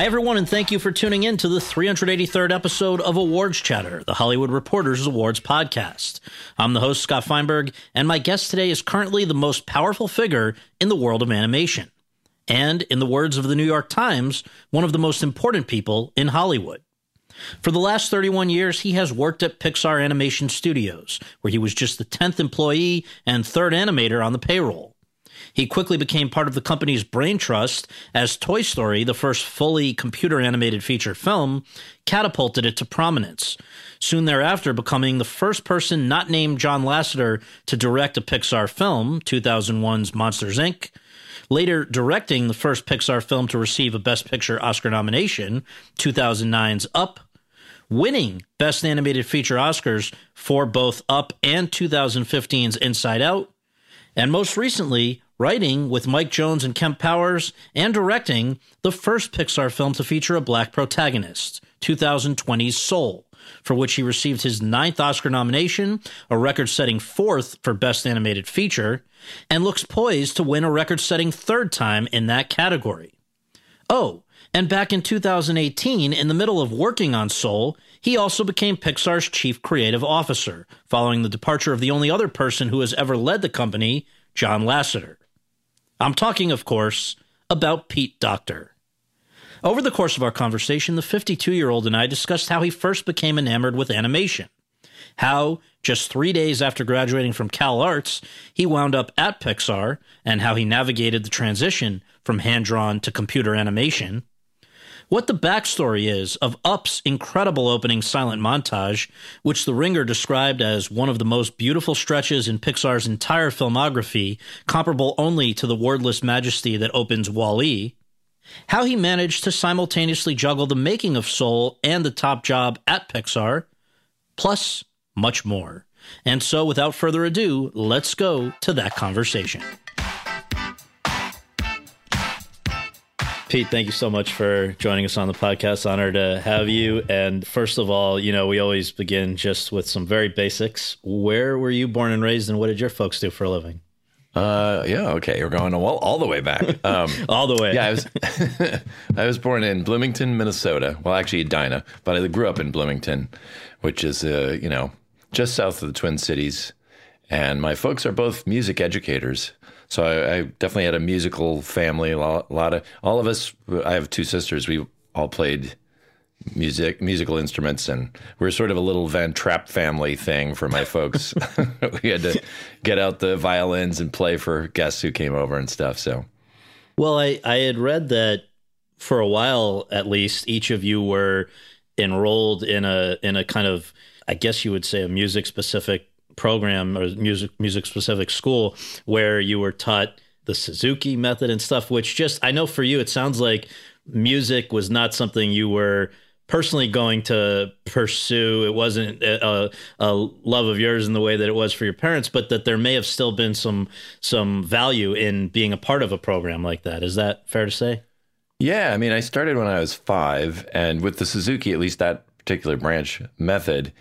Hi, everyone, and thank you for tuning in to the 383rd episode of Awards Chatter, the Hollywood Reporters Awards podcast. I'm the host, Scott Feinberg, and my guest today is currently the most powerful figure in the world of animation. And, in the words of the New York Times, one of the most important people in Hollywood. For the last 31 years, he has worked at Pixar Animation Studios, where he was just the 10th employee and third animator on the payroll. He quickly became part of the company's brain trust as Toy Story, the first fully computer animated feature film, catapulted it to prominence. Soon thereafter, becoming the first person not named John Lasseter to direct a Pixar film, 2001's Monsters Inc., later directing the first Pixar film to receive a Best Picture Oscar nomination, 2009's Up, winning Best Animated Feature Oscars for both Up and 2015's Inside Out, and most recently, writing with Mike Jones and Kemp Powers, and directing the first Pixar film to feature a black protagonist, 2020's Soul, for which he received his ninth Oscar nomination, a record setting fourth for Best Animated Feature, and looks poised to win a record setting third time in that category. Oh, and back in 2018, in the middle of working on Soul, he also became Pixar's chief creative officer, following the departure of the only other person who has ever led the company, John Lasseter. I'm talking, of course, about Pete Docter. Over the course of our conversation, the 52 year old and I discussed how he first became enamored with animation, how, just three days after graduating from Cal Arts, he wound up at Pixar, and how he navigated the transition from hand drawn to computer animation, what the backstory is of Up's incredible opening silent montage, which The Ringer described as one of the most beautiful stretches in Pixar's entire filmography, comparable only to the wordless majesty that opens Wall-E, how he managed to simultaneously juggle the making of Soul and the top job at Pixar, plus much more. And so, without further ado, let's go to that conversation. Pete, thank you so much for joining us on the podcast. Honor to have you. And first of all, you know, we always begin just with some very basics. Where were you born and raised, and what did your folks do for a living? Uh, yeah, okay. We're going all, all the way back. Um, all the way. Yeah, I was I was born in Bloomington, Minnesota. Well, actually, Edina, but I grew up in Bloomington, which is uh, you know just south of the Twin Cities. And my folks are both music educators. So I, I definitely had a musical family. A lot, a lot, of all of us. I have two sisters. We all played music, musical instruments, and we're sort of a little Von Trapp family thing for my folks. we had to get out the violins and play for guests who came over and stuff. So, well, I I had read that for a while, at least, each of you were enrolled in a in a kind of, I guess you would say, a music specific program or music music specific school where you were taught the Suzuki method and stuff which just I know for you it sounds like music was not something you were personally going to pursue. It wasn't a, a, love of yours in the way that it was for your parents but that there may have still been some some value in being a part of a program like that. Is that fair to say? Yeah i mean i started when i was five and with the suzuki at least that particular branch method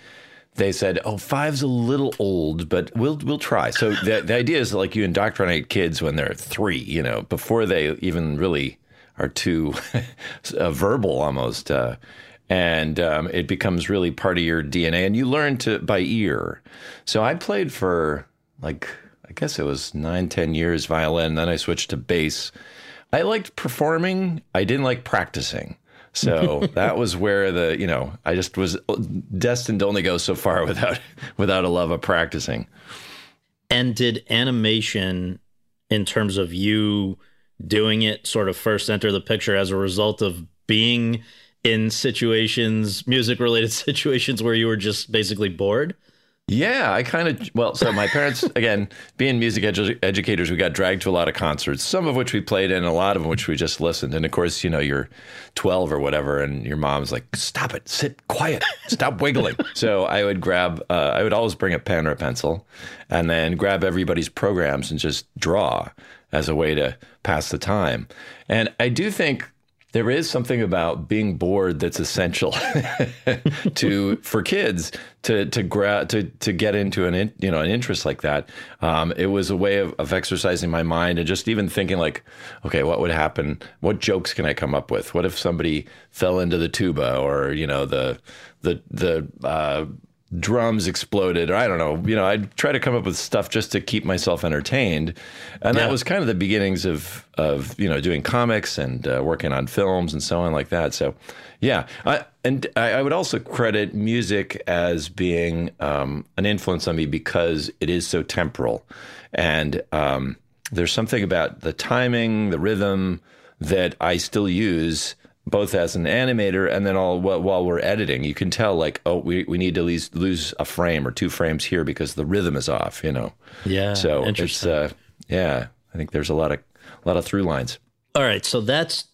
they said, "Oh, five's a little old, but we'll we'll try." So the the idea is like you indoctrinate kids when they're three, you know, before they even really are too uh, verbal almost, uh, and um, it becomes really part of your DNA, and you learn to by ear. So I played for like I guess it was nine, ten years violin. Then I switched to bass. I liked performing. I didn't like practicing. So that was where the you know I just was destined to only go so far without without a love of practicing. And did animation, in terms of you doing it, sort of first enter the picture as a result of being in situations, music related situations where you were just basically bored? Yeah, I kind of well. So my parents, again, being music edu- educators, we got dragged to a lot of concerts. Some of which we played in, a lot of which we just listened. And of course, you know, you're 12 or whatever, and your mom's like, "Stop it, sit quiet, stop wiggling." so I would grab, uh, I would always bring a pen or a pencil, and then grab everybody's programs and just draw as a way to pass the time. And I do think there is something about being bored that's essential to for kids to to gra- to to get into an in, you know an interest like that. Um, it was a way of, of exercising my mind and just even thinking like, okay, what would happen? What jokes can I come up with? What if somebody fell into the tuba or you know the the the uh, drums exploded or I don't know. You know, I'd try to come up with stuff just to keep myself entertained. And Yeah. that was kind of the beginnings of of, you know, doing comics and uh, working on films and so on like that. So, yeah. I, and I, I would also credit music as being um, an influence on me because it is so temporal. And um, there's something about the timing, the rhythm that I still use both as an animator and then all while, we're editing. You can tell like, oh, we, we need to lose, lose a frame or two frames here because the rhythm is off, you know? Yeah, So it's, uh, yeah, I think there's a lot of, a lot of through lines. All right, so that's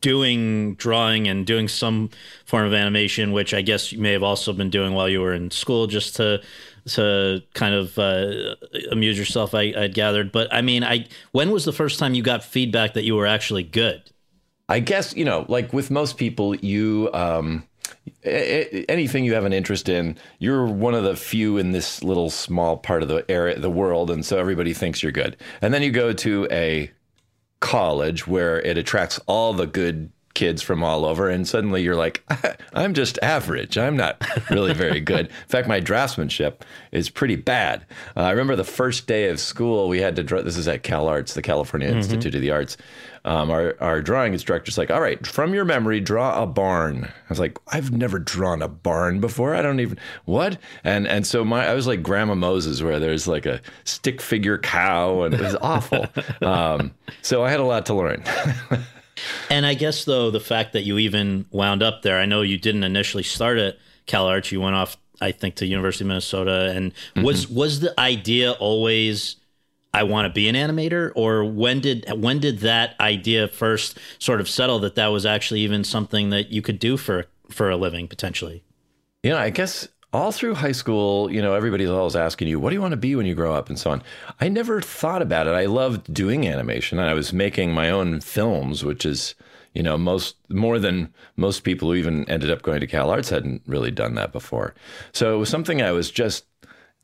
doing drawing and doing some form of animation, which I guess you may have also been doing while you were in school, just to to kind of uh, amuse yourself. I, I'd gathered, but I mean, I when was the first time you got feedback that you were actually good? I guess you know, like with most people, you um, a- anything you have an interest in, you're one of the few in this little small part of the area, the world, and so everybody thinks you're good. And then you go to a college where it attracts all the good kids from all over and suddenly you're like i'm just average. I'm not really very good. In fact my draftsmanship is pretty bad. Uh, i remember the first day of school we had to draw this is at cal arts the california institute of the arts. Um, our, our drawing instructor's like all right from your memory draw a barn. I was like i've never drawn a barn before. I don't even what? And and so my i was like grandma moses where there's like a stick figure cow and it was awful. Um, so i had a lot to learn And I guess though the fact that you even wound up there, I know you didn't initially start at Cal Arts. You went off, I think, to University of Minnesota. And mm-hmm. was was the idea always I want to be an animator, or when did when did that idea first sort of settle that that was actually even something that you could do for for a living potentially? You know, I guess all through high school, you know, everybody's always asking you, what do you want to be when you grow up and so on. I never thought about it. I loved doing animation. and I was making my own films, which is, you know, most more than most people who even ended up going to Cal Arts hadn't really done that before. So it was something I was just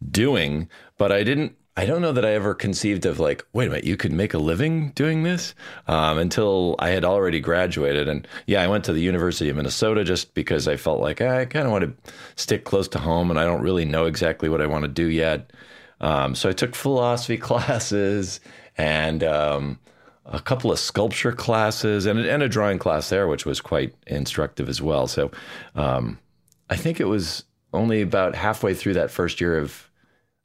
doing, but I didn't I don't know that I ever conceived of like, wait a minute, you could make a living doing this um, until I had already graduated. And yeah, I went to the University of Minnesota just because I felt like "Ah, I kind of want to stick close to home and I don't really know exactly what I want to do yet. Um, so I took philosophy classes and um, a couple of sculpture classes and, and a drawing class there, which was quite instructive as well. So um, I think it was only about halfway through that first year of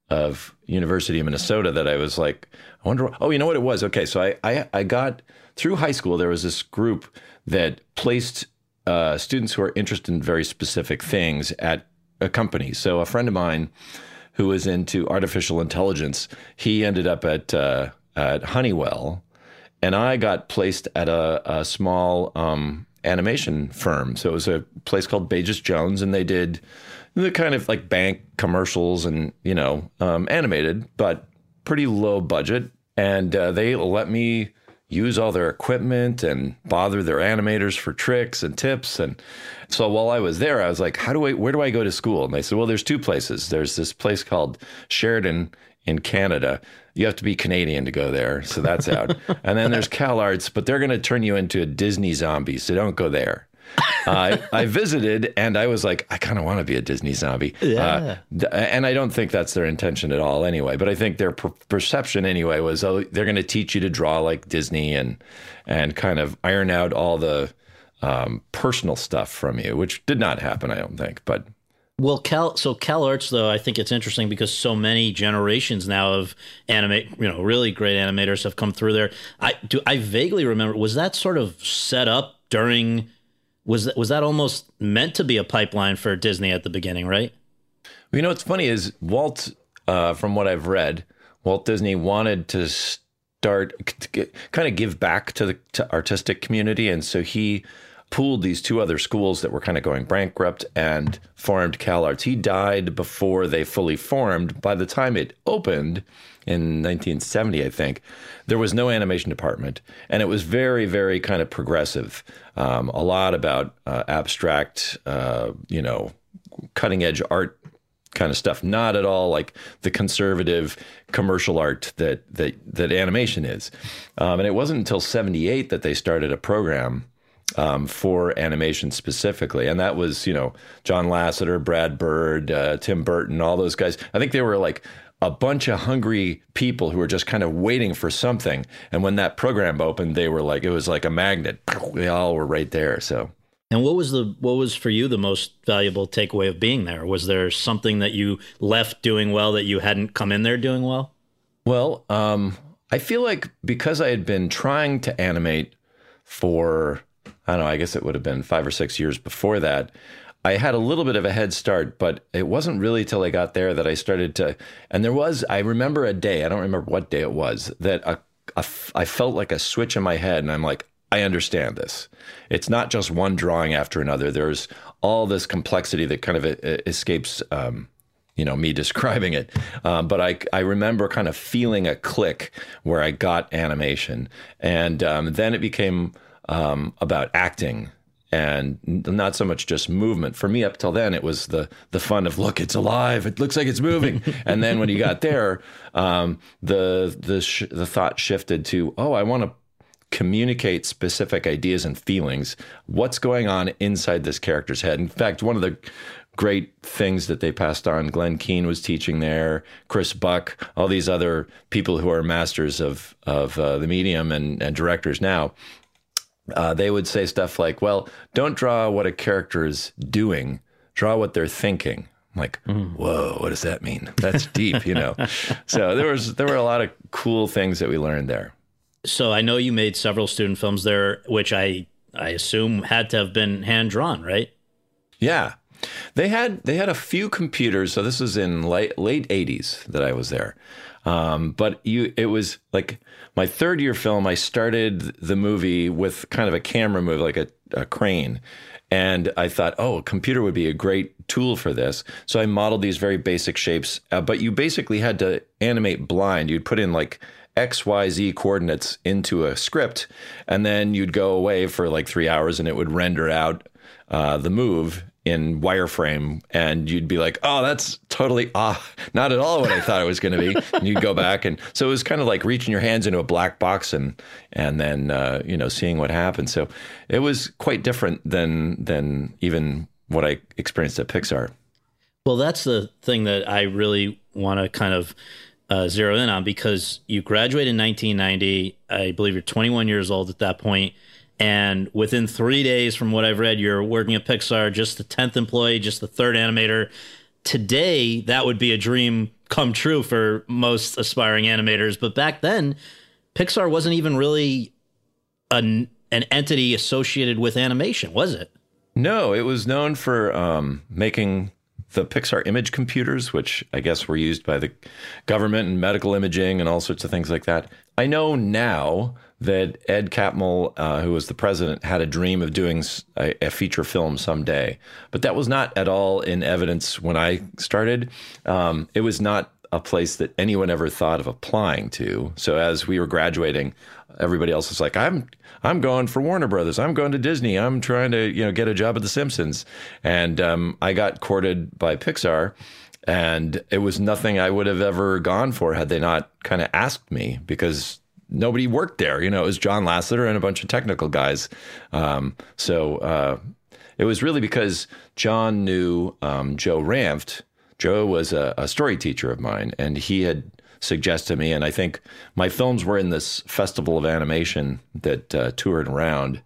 of University of Minnesota that I was like, I wonder. Oh, you know what it was? Okay, so I I, I got through high school. There was this group that placed uh, students who are interested in very specific things at a company. So a friend of mine who was into artificial intelligence, he ended up at uh, at Honeywell, and I got placed at a, a small um, animation firm. So it was a place called Bajus Jones, and they did the kind of like bank commercials and you know um, animated, but pretty low budget. And uh, they let me use all their equipment and bother their animators for tricks and tips. And so while I was there, I was like, how do I, where do I go to school? And they said, well, there's two places. There's this place called Sheridan in Canada. You have to be Canadian to go there. So that's out. and then there's Cal Arts, but they're going to turn you into a Disney zombie. So don't go there. Uh, I, I visited and I was like, I kind of want to be a Disney zombie. Uh, th- and I don't think that's their intention at all anyway. But I think their per- perception anyway was, oh, they're going to teach you to draw like Disney and, and kind of iron out all the um, personal stuff from you, which did not happen, I don't think. But Well, Cal so Cal Arts though I think it's interesting because so many generations now of animate you know really great animators have come through there. I do I vaguely remember was that sort of set up during was that was that almost meant to be a pipeline for Disney at the beginning, right? You know what's funny is Walt, uh, from what I've read, Walt Disney wanted to start kind of give back to the to artistic community, and so he pooled these two other schools that were kind of going bankrupt and formed CalArts. He died before they fully formed. By the time it opened in 1970, I think, there was no animation department. And it was very, very kind of progressive. Um, a lot about uh, abstract, uh, you know, cutting edge art kind of stuff. Not at all like the conservative commercial art that that that animation is. Um, and it wasn't until '78 that they started a program um, for animation specifically, and that was you know John Lasseter, Brad Bird, uh, Tim Burton, all those guys. I think they were like a bunch of hungry people who were just kind of waiting for something. And when that program opened, they were like it was like a magnet. They all were right there. So. And what was the what was for you the most valuable takeaway of being there? Was there something that you left doing well that you hadn't come in there doing well? Well, um, I feel like because I had been trying to animate for I don't know, I guess it would have been five or six years before that. I had a little bit of a head start, but it wasn't really till I got there that I started to. And there was, I remember a day, I don't remember what day it was, that a, a, I felt like a switch in my head. And I'm like, I understand this. It's not just one drawing after another. There's all this complexity that kind of escapes, um, you know, me describing it. Um, but I, I remember kind of feeling a click where I got animation. And um, then it became um, about acting and not so much just movement. For me, up till then, it was the the fun of look, it's alive. It looks like it's moving. and then when you got there, um, the the sh- the thought shifted to oh, I want to communicate specific ideas and feelings. What's going on inside this character's head? In fact, one of the great things that they passed on. Glen Keane was teaching there, Chris Buck, all these other people who are masters of of uh, the medium and, and directors now uh, they would say stuff like, well, don't draw what a character is doing, draw what they're thinking. I'm like, mm. whoa, what does that mean? That's deep, you know. so there was there were a lot of cool things that we learned there. So I know you made several student films there, which I I assume had to have been hand drawn, right? Yeah. They had they had a few computers. So this was in late late 80s that I was there. Um, but you, it was like my third year film. I started the movie with kind of a camera move, like a, a crane. And I thought, oh, a computer would be a great tool for this. So I modeled these very basic shapes, uh, but you basically had to animate blind. You'd put in like X, Y, Z coordinates into a script, and then you'd go away for like three hours and it would render out uh, the move in wireframe and you'd be like oh that's totally ah not at all what i thought it was going to be. And you'd go back and so it was kind of like reaching your hands into a black box and and then uh, you know seeing what happened. So it was quite different than than even what i experienced at pixar. Well that's the thing that i really want to kind of uh, zero in on because you graduated in 1990 i believe you're 21 years old at that point and within three days, from what I've read, you're working at Pixar, just the 10th employee, just the third animator. Today, that would be a dream come true for most aspiring animators. But back then, Pixar wasn't even really an, an entity associated with animation, was it? No, it was known for um, making the Pixar image computers, which I guess were used by the government and medical imaging and all sorts of things like that. I know now that Ed Catmull, uh, who was the president, had a dream of doing a, a, feature film someday. But that was not at all in evidence when I started. Um, it was not a place that anyone ever thought of applying to. So as we were graduating, everybody else was like, "I'm I'm going for Warner Brothers. I'm going to Disney. I'm trying to you know get a job at The Simpsons." And um, I got courted by Pixar. And it was nothing I would have ever gone for had they not kind of asked me because nobody worked there. You know, it was John Lasseter and a bunch of technical guys. Um, so uh, it was really because John knew um, Joe Ranft. Joe was a, a, story teacher of mine, and he had suggested me. And I think my films were in this festival of animation that uh, toured around,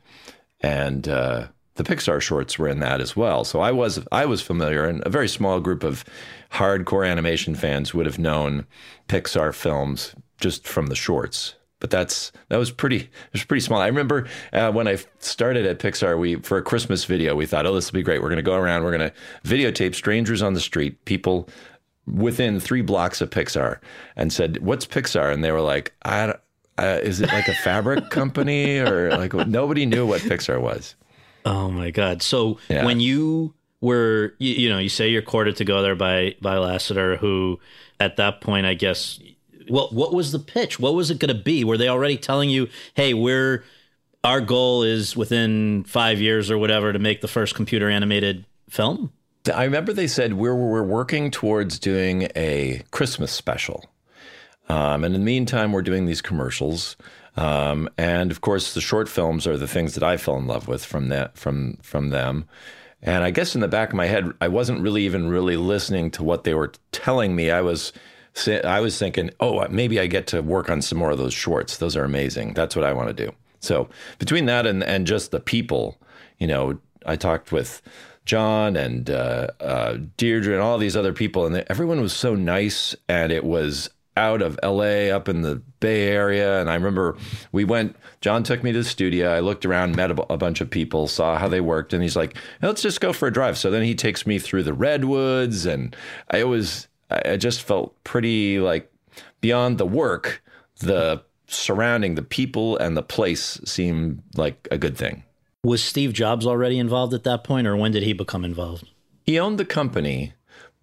and uh, the Pixar shorts were in that as well. So I was I was familiar, and a very small group of hardcore animation fans would have known Pixar films just from the shorts. but that's that was pretty it was pretty small. I remember uh, when I started at Pixar, we for a Christmas video, we thought, oh, this will be great. We're going to go around, we're going to videotape strangers on the street, people within three blocks of Pixar, and said, "What's Pixar?" And they were like, "I." Uh, is it like a fabric company or like nobody knew what Pixar was? Oh my god! So Yeah. when you were, you, you know, you say you're courted to go there by by Lasseter, who at that point, I guess, what what was the pitch? What was it going to be? Were they already telling you, "Hey, we're our goal is within five years or whatever to make the first computer animated film"? I remember they said we're we're working towards doing a Christmas special, um, and in the meantime, we're doing these commercials, um, and of course, the short films are the things that I fell in love with from that from from them. And I guess in the back of my head, I wasn't really even really listening to what they were telling me. I was I was thinking, oh, maybe I get to work on some more of those shorts. Those are amazing. That's what I want to do. So between that and and just the people, you know, I talked with John and uh, uh, Deirdre and all these other people, and everyone was so nice, and it was out of LA up in the Bay Area. And I remember we went, John took me to the studio. I looked around, met a, a bunch of people, saw how they worked, and he's like, let's just go for a drive. So then he takes me through the redwoods, and I was, I I just felt pretty like beyond the work, the surrounding, the people, and the place seemed like a good thing. Was Steve Jobs already involved at that point, or when did he become involved? he owned the company,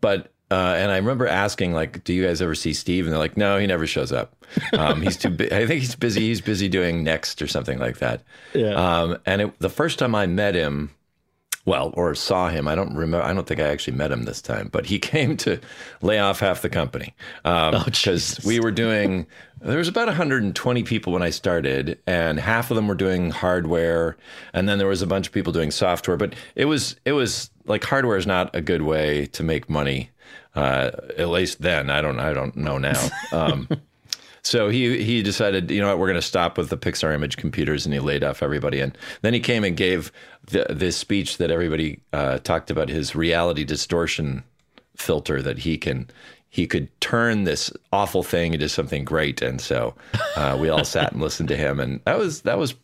but uh, and I remember asking like, "Do you guys ever see Steve?" And they're like, "No, he never shows up. Um, he's too. Bu- I think he's busy. He's busy doing Next or something like that." Yeah. Um, and it, the first time I met him, well, or saw him, I don't remember. I don't think I actually met him this time, but he came to lay off half the company Oh, because we were doing. There was about 120 people when I started, and half of them were doing hardware, and then there was a bunch of people doing software. But it was it was like hardware is not a good way to make money, uh, at least then. I don't I don't know now. Um, so he he decided, you know what, we're going to stop with the Pixar image computers, and he laid off everybody. And then he came and gave the, this speech that everybody uh, talked about his reality distortion filter that he can he could turn this awful thing into something great. And so uh, we all sat and listened to him, and that was that was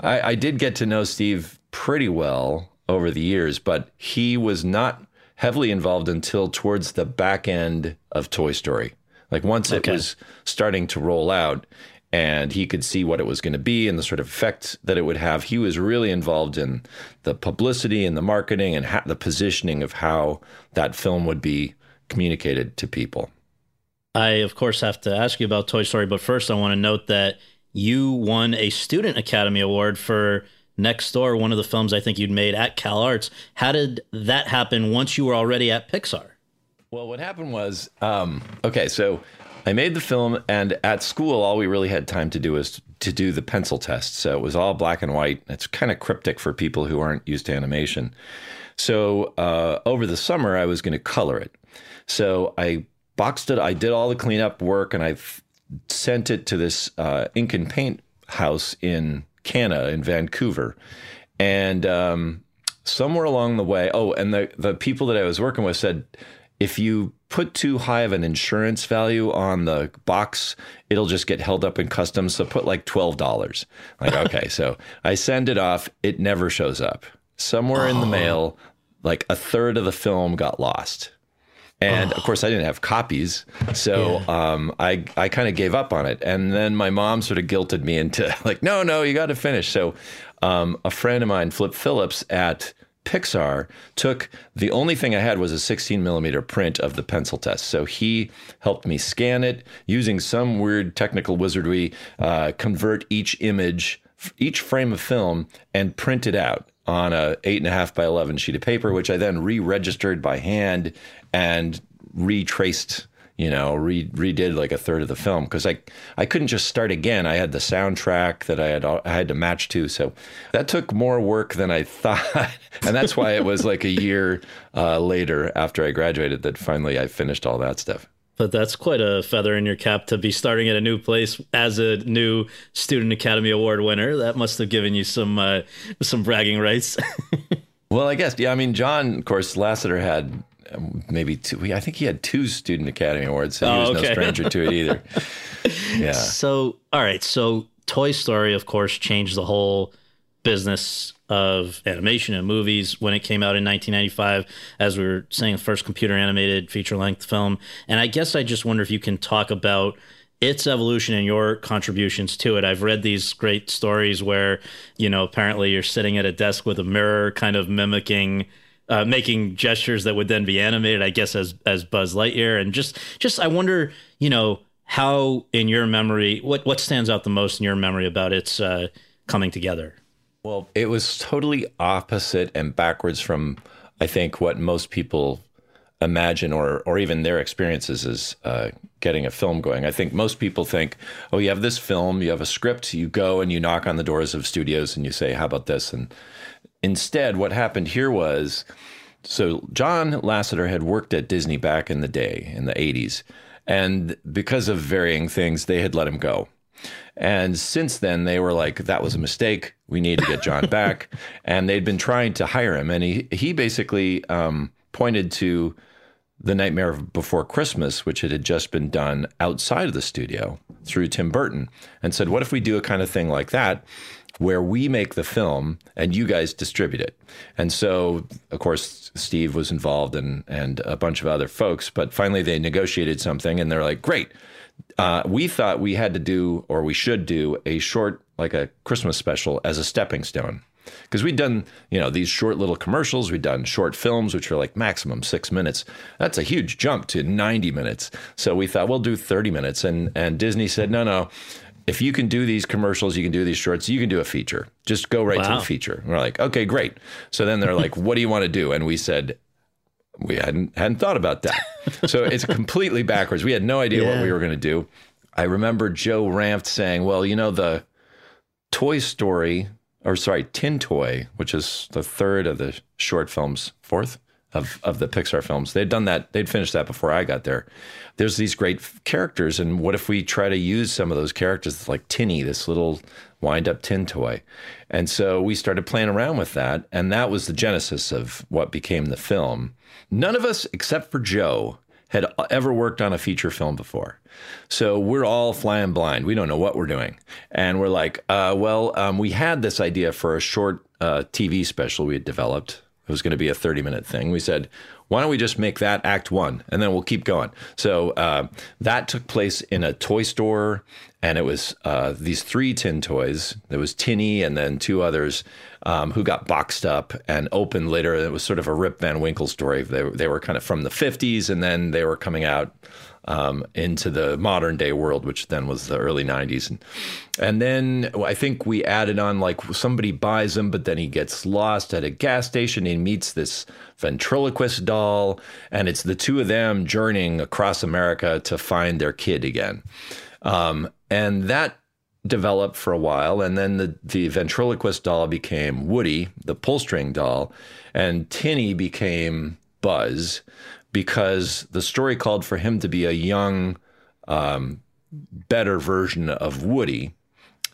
I, I did get to know Steve pretty well over the years, but he was not heavily involved until towards the back end of Toy Story. Like once Okay. it was starting to roll out and he could see what it was going to be and the sort of effect that it would have, he was really involved in the publicity and the marketing and ha- the positioning of how that film would be communicated to people. I, of course, have to ask you about Toy Story, but first, I want to note that you won a Student Academy Award for Next Door, one of the films I think you'd made at Cal Arts. How did that happen once you were already at Pixar? Well, what happened was, um, okay, so I made the film, and at school, all we really had time to do was to do the pencil test. So it was all black and white. It's kind of cryptic for people who aren't used to animation. So uh, over the summer, I was going to color it. So I boxed it. I did all the cleanup work, and I sent it to this uh, ink and paint house in Canada in Vancouver, and um, somewhere along the way, oh, and the the people that I was working with said, if you put too high of an insurance value on the box, it'll just get held up in customs. So put like twelve dollars. Like okay, so I send it off. It never shows up. Somewhere in the mail, like a third of the film got lost. And of course, I didn't have copies, so um, I I kind of gave up on it. And then my mom sort of guilted me into like, no, no, you got to finish. So um, a friend of mine, Flip Phillips at Pixar, took the only thing I had was a 16 millimeter print of the pencil test. So he helped me scan it using some weird technical wizardry, uh, convert each image, each frame of film, and print it out on a eight and a half by 11 sheet of paper, which I then re-registered by hand and retraced, you know, re- redid like a third of the film because I I couldn't just start again. I had the soundtrack that I had I had to match to, so that took more work than I thought, and that's why it was like a year uh, later after I graduated that finally I finished all that stuff. But that's quite a feather in your cap to be starting at a new place as a new Student Academy Award winner. That must have given you some uh, some bragging rights. Well, I guess yeah. I mean, John, of course, Lasseter had maybe two. I think he had two Student Academy Awards, so he Oh, was okay. no stranger to it either. Yeah. So, all right. So, Toy Story, of course, changed the whole business of animation and movies when it came out in 1995. As we were saying, the first computer animated feature length film. And I guess I just wonder if you can talk about its evolution and your contributions to it. I've read these great stories where, you know, apparently you're sitting at a desk with a mirror, kind of mimicking. Uh, making gestures that would then be animated, I guess, as as Buzz Lightyear, and just just I wonder, you know, how in your memory, what what stands out the most in your memory about its uh, coming together? Well, it was totally opposite and backwards from, I think, what most people imagine or or even their experiences as uh, getting a film going. I think most people think, oh, you have this film, you have a script, you go and you knock on the doors of studios and you say, how about this? And instead, what happened here was, so John Lasseter had worked at Disney back in the day in the 80s. And because of varying things, they had let him go. And since then, they were like, that was a mistake. We need to get John back. And they'd been trying to hire him. And he, he basically um, pointed to The Nightmare Before Christmas, which had just been done outside of the studio through Tim Burton, and said, what if we do a kind of thing like that? Where we make the film and you guys distribute it. And so, of course, Steve was involved and, and a bunch of other folks. But finally, they negotiated something and they're like, great, uh, we thought we had to do or we should do a short like a christmas special as a stepping stone. Because we'd done you know these short little commercials we'd done short films which are like maximum six minutes. That's a huge jump to 90 minutes. So we thought we'll do 30 minutes. And and disney said no no. If you can do these commercials you can do these shorts you can do a feature. Just go right to the feature. And we're like okay great. So then they're like what do you want to do? And we said we hadn't hadn't thought about that. So it's completely backwards. We had no idea what we were going to do. I remember Joe Ranft saying, "Well, you know the Toy Story, or sorry, Tin Toy, which is the third of the short films, fourth of of the Pixar films. They'd done that. They'd finished that before I got there. There's these great characters, and what if we try to use some of those characters, like Tinny, this little wind up tin toy? And so we started playing around with that, and that was the genesis of what became the film. None of us, except for Joe, had ever worked on a feature film before. So we're all flying blind. We don't know what we're doing. And we're like, uh, well, um, we had this idea for a short uh, TV special we had developed. It was going to be a 30 minute thing. We said, why don't we just make that act one and then we'll keep going? So uh, that took place in a toy store. And it was uh, these three tin toys. There was Tinny and then two others um, who got boxed up and opened later. It was sort of a Rip Van Winkle story. They, they were kind of from the 50s and then they were coming out um, into the modern day world, which then was the early 90s. And, and then I think we added on like somebody buys him, but then he gets lost at a gas station. He meets this ventriloquist doll, and it's the two of them journeying across America to find their kid again. Um, and that developed for a while. And then the, the ventriloquist doll became Woody, the pull string doll, and Tinny became Buzz because the story called for him to be a young, um, better version of Woody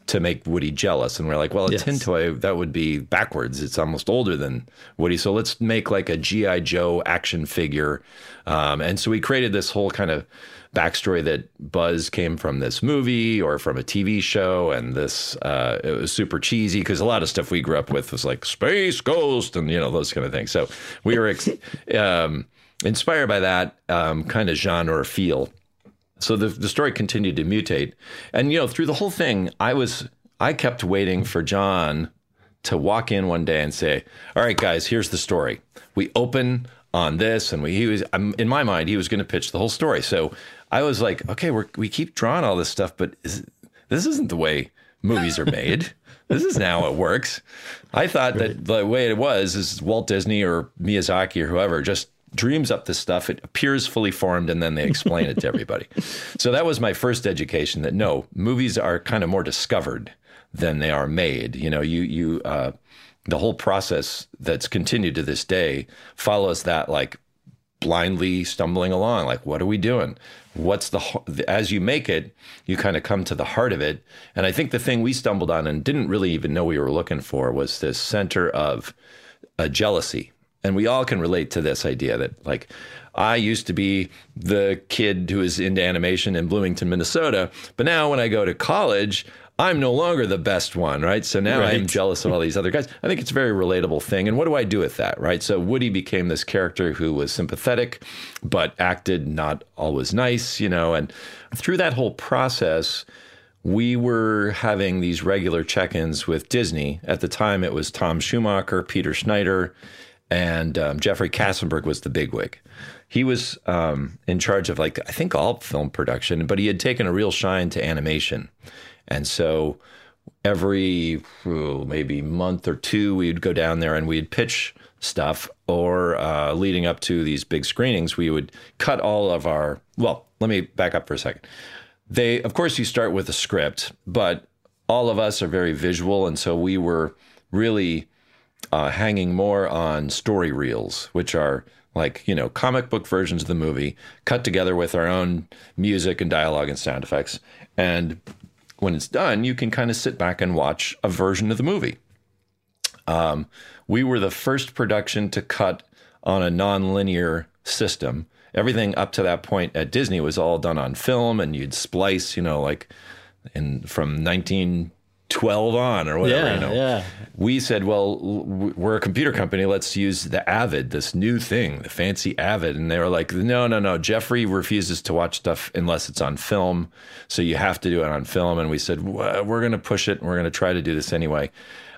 to make Woody jealous. And we're like, well, a Yes. tin toy, that would be backwards. It's almost older than Woody. So let's make like a G.I. Joe action figure. Um, and so we created this whole kind of backstory that Buzz came from this movie or from a TV show. And this, uh, it was super cheesy because a lot of stuff we grew up with was like Space Ghost and, you know, those kind of things. So we were ex- um, inspired by that um, kind of genre feel. So the the story continued to mutate, and you know through the whole thing, I was I kept waiting for John to walk in one day and say, "All right, guys, here's the story. We open on this," and we he was I'm, in my mind he was going to pitch the whole story. So I was like, "Okay, we we keep drawing all this stuff, but is, this isn't the way movies are made." This is how it works. I thought that the way it was is Walt Disney or Miyazaki or whoever just dreams up this stuff. It appears fully formed, and then they explain it to everybody. So that was my first education. That no, movies are kind of more discovered than they are made. You know, you you uh, the whole process that's continued to this day follows that like blindly stumbling along like what are we doing what's the as you make it you kind of come to the heart of it and i think the thing we stumbled on and didn't really even know we were looking for was this center of a jealousy and we all can relate to this idea that like I used to be the kid who was into animation in Bloomington, Minnesota, but now when I go to college, I'm no longer the best one, right? So now Right. I'm jealous of all these other guys. I think it's a very relatable thing. And what do I do with that, right? So Woody became this character who was sympathetic, but acted not always nice, you know. And through that whole process, we were having these regular check ins with Disney. At the time, it was Tom Schumacher, Peter Schneider, and um, Jeffrey Katzenberg was the bigwig. He was um, in charge of, like, I think all film production, but he had taken a real shine to animation. And so every oh, maybe month or two, we'd go down there and we'd pitch stuff. Or uh, leading up to these big screenings, we would cut all of our. Well, let me back up for a second. They, of course, you start with a script, but all of us are very visual, and so we were really uh, hanging more on story reels, which are like you know comic book versions of the movie, cut together with our own music and dialogue and sound effects. And when it's done, you can kind of sit back and watch a version of the movie. Um, we were the first production to cut on a non-linear system. Everything up to that point at Disney was all done on film, and you'd splice, you know, like in from 1912 on or whatever. Yeah, you know. yeah. We said, well, we're a computer company. Let's use the Avid, this new thing, the fancy Avid. And they were like, no, no, no. Jeffrey refuses to watch stuff unless it's on film. So you have to do it on film. And we said, "Well, we're going to push it. And we're going to try to do this anyway.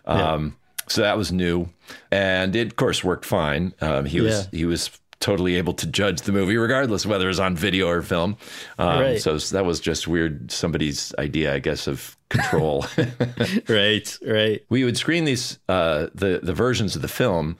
Um, So that was new, and it of course worked fine. Um, he was he was totally able to judge the movie regardless of whether it was on video or film. Um, Right. So that was just weird. Somebody's idea, I guess, of control. Right, right. we would screen these uh, the the versions of the film,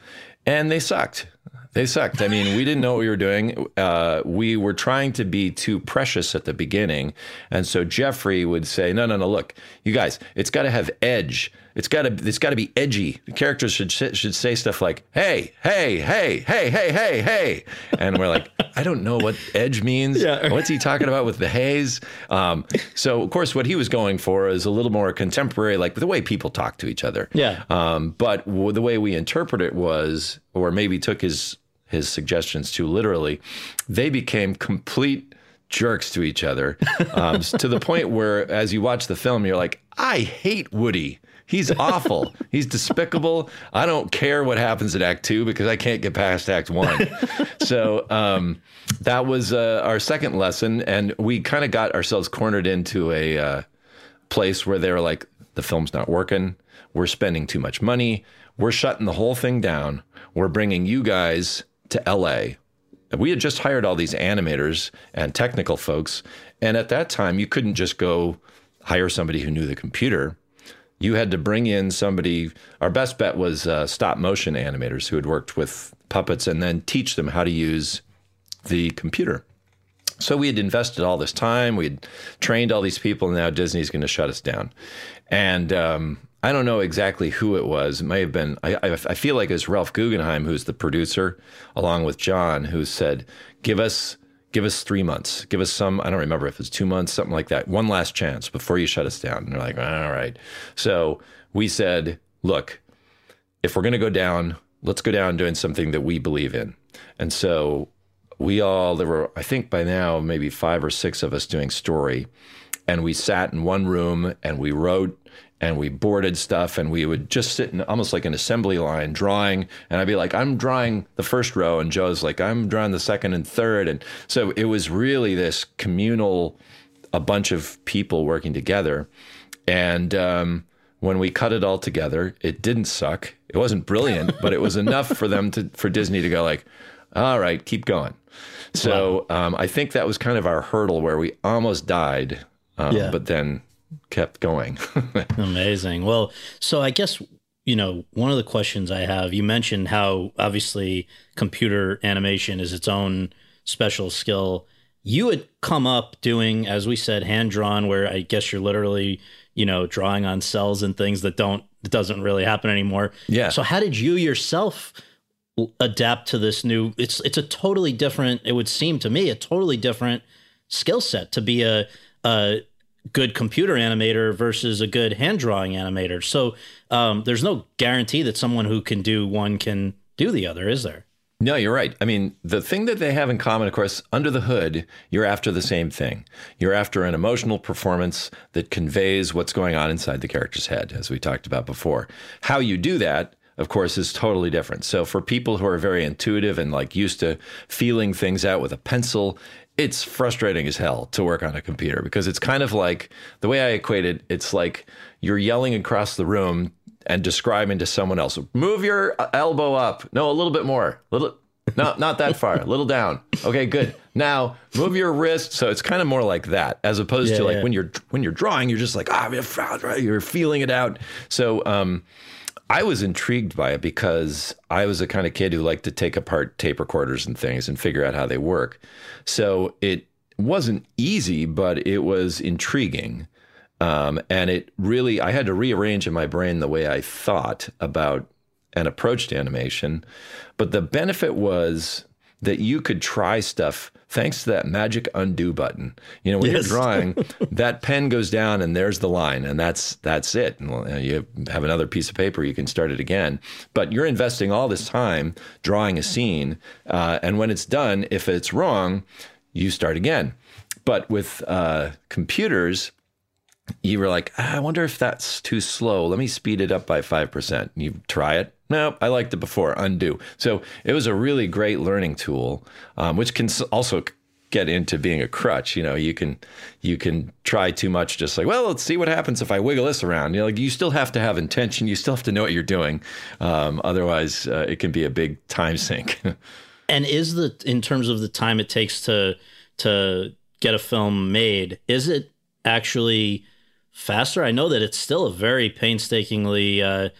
and they sucked. They sucked. I mean, we didn't know what we were doing. Uh, we were trying to be too precious at the beginning, and so Jeffrey would say, "No, no, no. Look, you guys, it's got to have edge. It's got to. It's got to be edgy. The characters should should say stuff like, "Hey, hey, hey, hey, hey, hey, hey," and we're like, "I don't know what edge means. Yeah. What's he talking about with the haze?" Um, so, of course, what he was going for is a little more contemporary, like the way people talk to each other. Yeah. Um, but w- the way we interpret it was, or maybe took his his suggestions too literally, they became complete jerks to each other um, to the point where, as you watch the film, you're like, I hate Woody. He's awful. He's despicable. I don't care what happens in Act Two because I can't get past Act One. so um, that was uh, our second lesson, and we kind of got ourselves cornered into a. Uh, place where they were like, the film's not working. We're spending too much money. We're shutting the whole thing down. We're bringing you guys to LA. We had just hired all these animators and technical folks. And at that time, you couldn't just go hire somebody who knew the computer. You had to bring in somebody. Our best bet was uh, stop motion animators who had worked with puppets and then teach them how to use the computer. So we had invested all this time. We had trained all these people, and now Disney's going to shut us down. And um, I don't know exactly who it was. It may have been. I, I, feel like it was Ralph Guggenheim, who's the producer, along with John, who said, "Give us." Give us three months. Give us some, I don't remember if it's two months, something like that. One last chance before you shut us down. And they're like, all right. So we said, look, if we're going to go down, let's go down doing something that we believe in. And so we all, there were, I think by now, maybe five or six of us doing story. And we sat in one room and we wrote and we boarded stuff and we would just sit in almost like an assembly line drawing. And I'd be like, I'm drawing the first row. And Joe's like, I'm drawing the second and third. And so it was really this communal, a bunch of people working together. And, um, when we cut it all together, it didn't suck. It wasn't brilliant, but it was enough for them to for Disney to go like, all right, keep going. So um, I think that was kind of our hurdle where we almost died, um, Yeah. but then kept going. Amazing. Well, so I guess you know one of the questions I have. You mentioned how obviously computer animation is its own special skill. You had come up doing, as we said, hand drawn, where I guess you're literally you know drawing on cells and things that don't that doesn't really happen anymore. Yeah. So how did you yourself adapt to this new? It's it's a totally different. It would seem to me a totally different skill set to be a a good computer animator versus a good hand drawing animator. So um, there's no guarantee that someone who can do one can do the other, is there? No, you're right. I mean, the thing that they have in common, of course, under the hood, you're after the same thing. You're after an emotional performance that conveys what's going on inside the character's head, as we talked about before. How you do that, of course, is totally different. So for people who are very intuitive and like used to feeling things out with a pencil, it's frustrating as hell to work on a computer because it's kind of like the way I equate it, it's like you're yelling across the room and describing to someone else, move your elbow up. No, a little bit more. Little no, not that far. A little down. Okay, good. Now move your wrist. So it's kind of more like that, as opposed Yeah, to like yeah. when you're when you're drawing, you're just like ah, you're feeling it out. So um, I was intrigued by it because I was the kind of kid who liked to take apart tape recorders and things and figure out how they work. So it wasn't easy, but it was intriguing. Um, and it really, I had to rearrange in my brain the way I thought about and approached animation. But the benefit was that you could try stuff thanks to that magic undo button. You know, when Yes. you're drawing, that pen goes down and there's the line, and that's that's it. And you have another piece of paper, you can start it again. But you're investing all this time drawing a scene, uh, and when it's done, if it's wrong, you start again. But with uh, computers, you were like, ah, I wonder if that's too slow. Let me speed it up by 5%. You try it. No, I liked it before. Undo. So it was a really great learning tool, um, which can also get into being a crutch. You know, you can you can try too much, just like, well, let's see what happens if I wiggle this around. You know, like you still have to have intention. You still have to know what you're doing. Um, otherwise, uh, it can be a big time sink. And is the in terms of the time it takes to to get a film made, is it actually faster? I know that it's still a very painstakingly uh,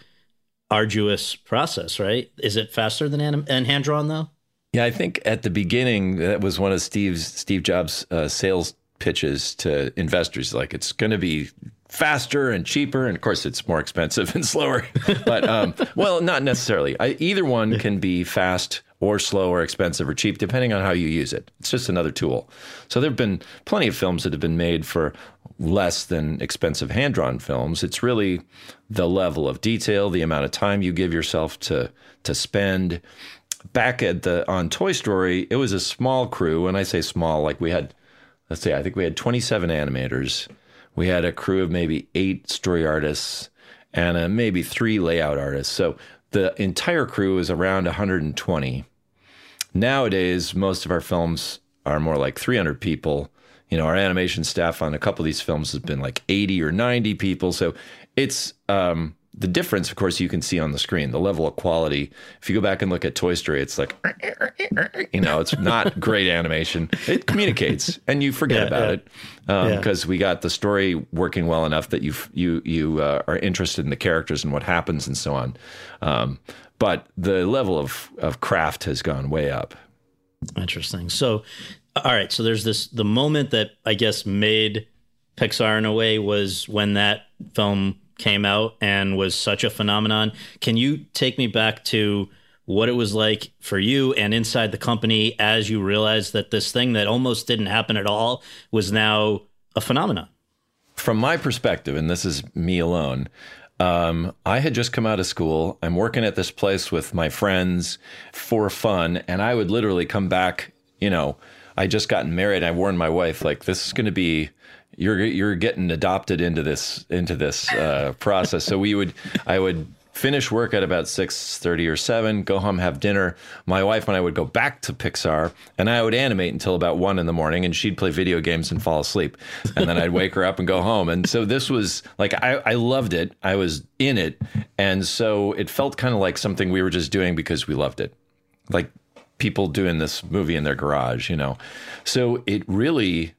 arduous process, right? Is it faster than anim- and hand drawn though? Yeah, I think at the beginning that was one of Steve's Steve Jobs' uh, sales pitches to investors. Like it's going to be faster and cheaper, and of course it's more expensive and slower. but um, well, not necessarily. I, either one can be fast or slow or expensive or cheap, depending on how you use it. It's just another tool. So there have been plenty of films that have been made for less than expensive hand drawn films. It's really the level of detail, the amount of time you give yourself to to spend back at the on Toy Story, it was a small crew. When I say small, like we had, let's say, I think we had 27 animators. We had a crew of maybe eight story artists and uh, maybe three layout artists. So the entire crew is around 120. Nowadays, most of our films are more like 300 people. You know, our animation staff on a couple of these films has been like 80 or 90 people. So it's um, the difference, of course, you can see on the screen, the level of quality. If you go back and look at Toy Story, it's like, you know, it's not great animation. It communicates and you forget Yeah, about yeah. it Yeah. because we got the story working well enough that you you you uh, are interested in the characters and what happens and so on. Um, but the level of, of craft has gone way up. Interesting. So, all right. So there's this the moment that I guess made Pixar in a way was when that film came out and was such a phenomenon. Can you take me back to what it was like for you and inside the company as you realized that this thing that almost didn't happen at all was now a phenomenon? from my perspective, and this is me alone, um, I had just come out of school. I'm working at this place with my friends for fun, and I would literally come back. You know, I just gotten married. And I warned my wife like this is going to be. You're you're getting adopted into this into this uh, process. So we would I would finish work at about 6.30 or 7 go home have dinner my wife and i would go back to pixar and i would animate until about 1 in the morning and she'd play video games and fall asleep and then i'd wake her up and go home and so this was like i, I loved it i was in it and so it felt kind of like something we were just doing because we loved it like people doing this movie in their garage you know so it really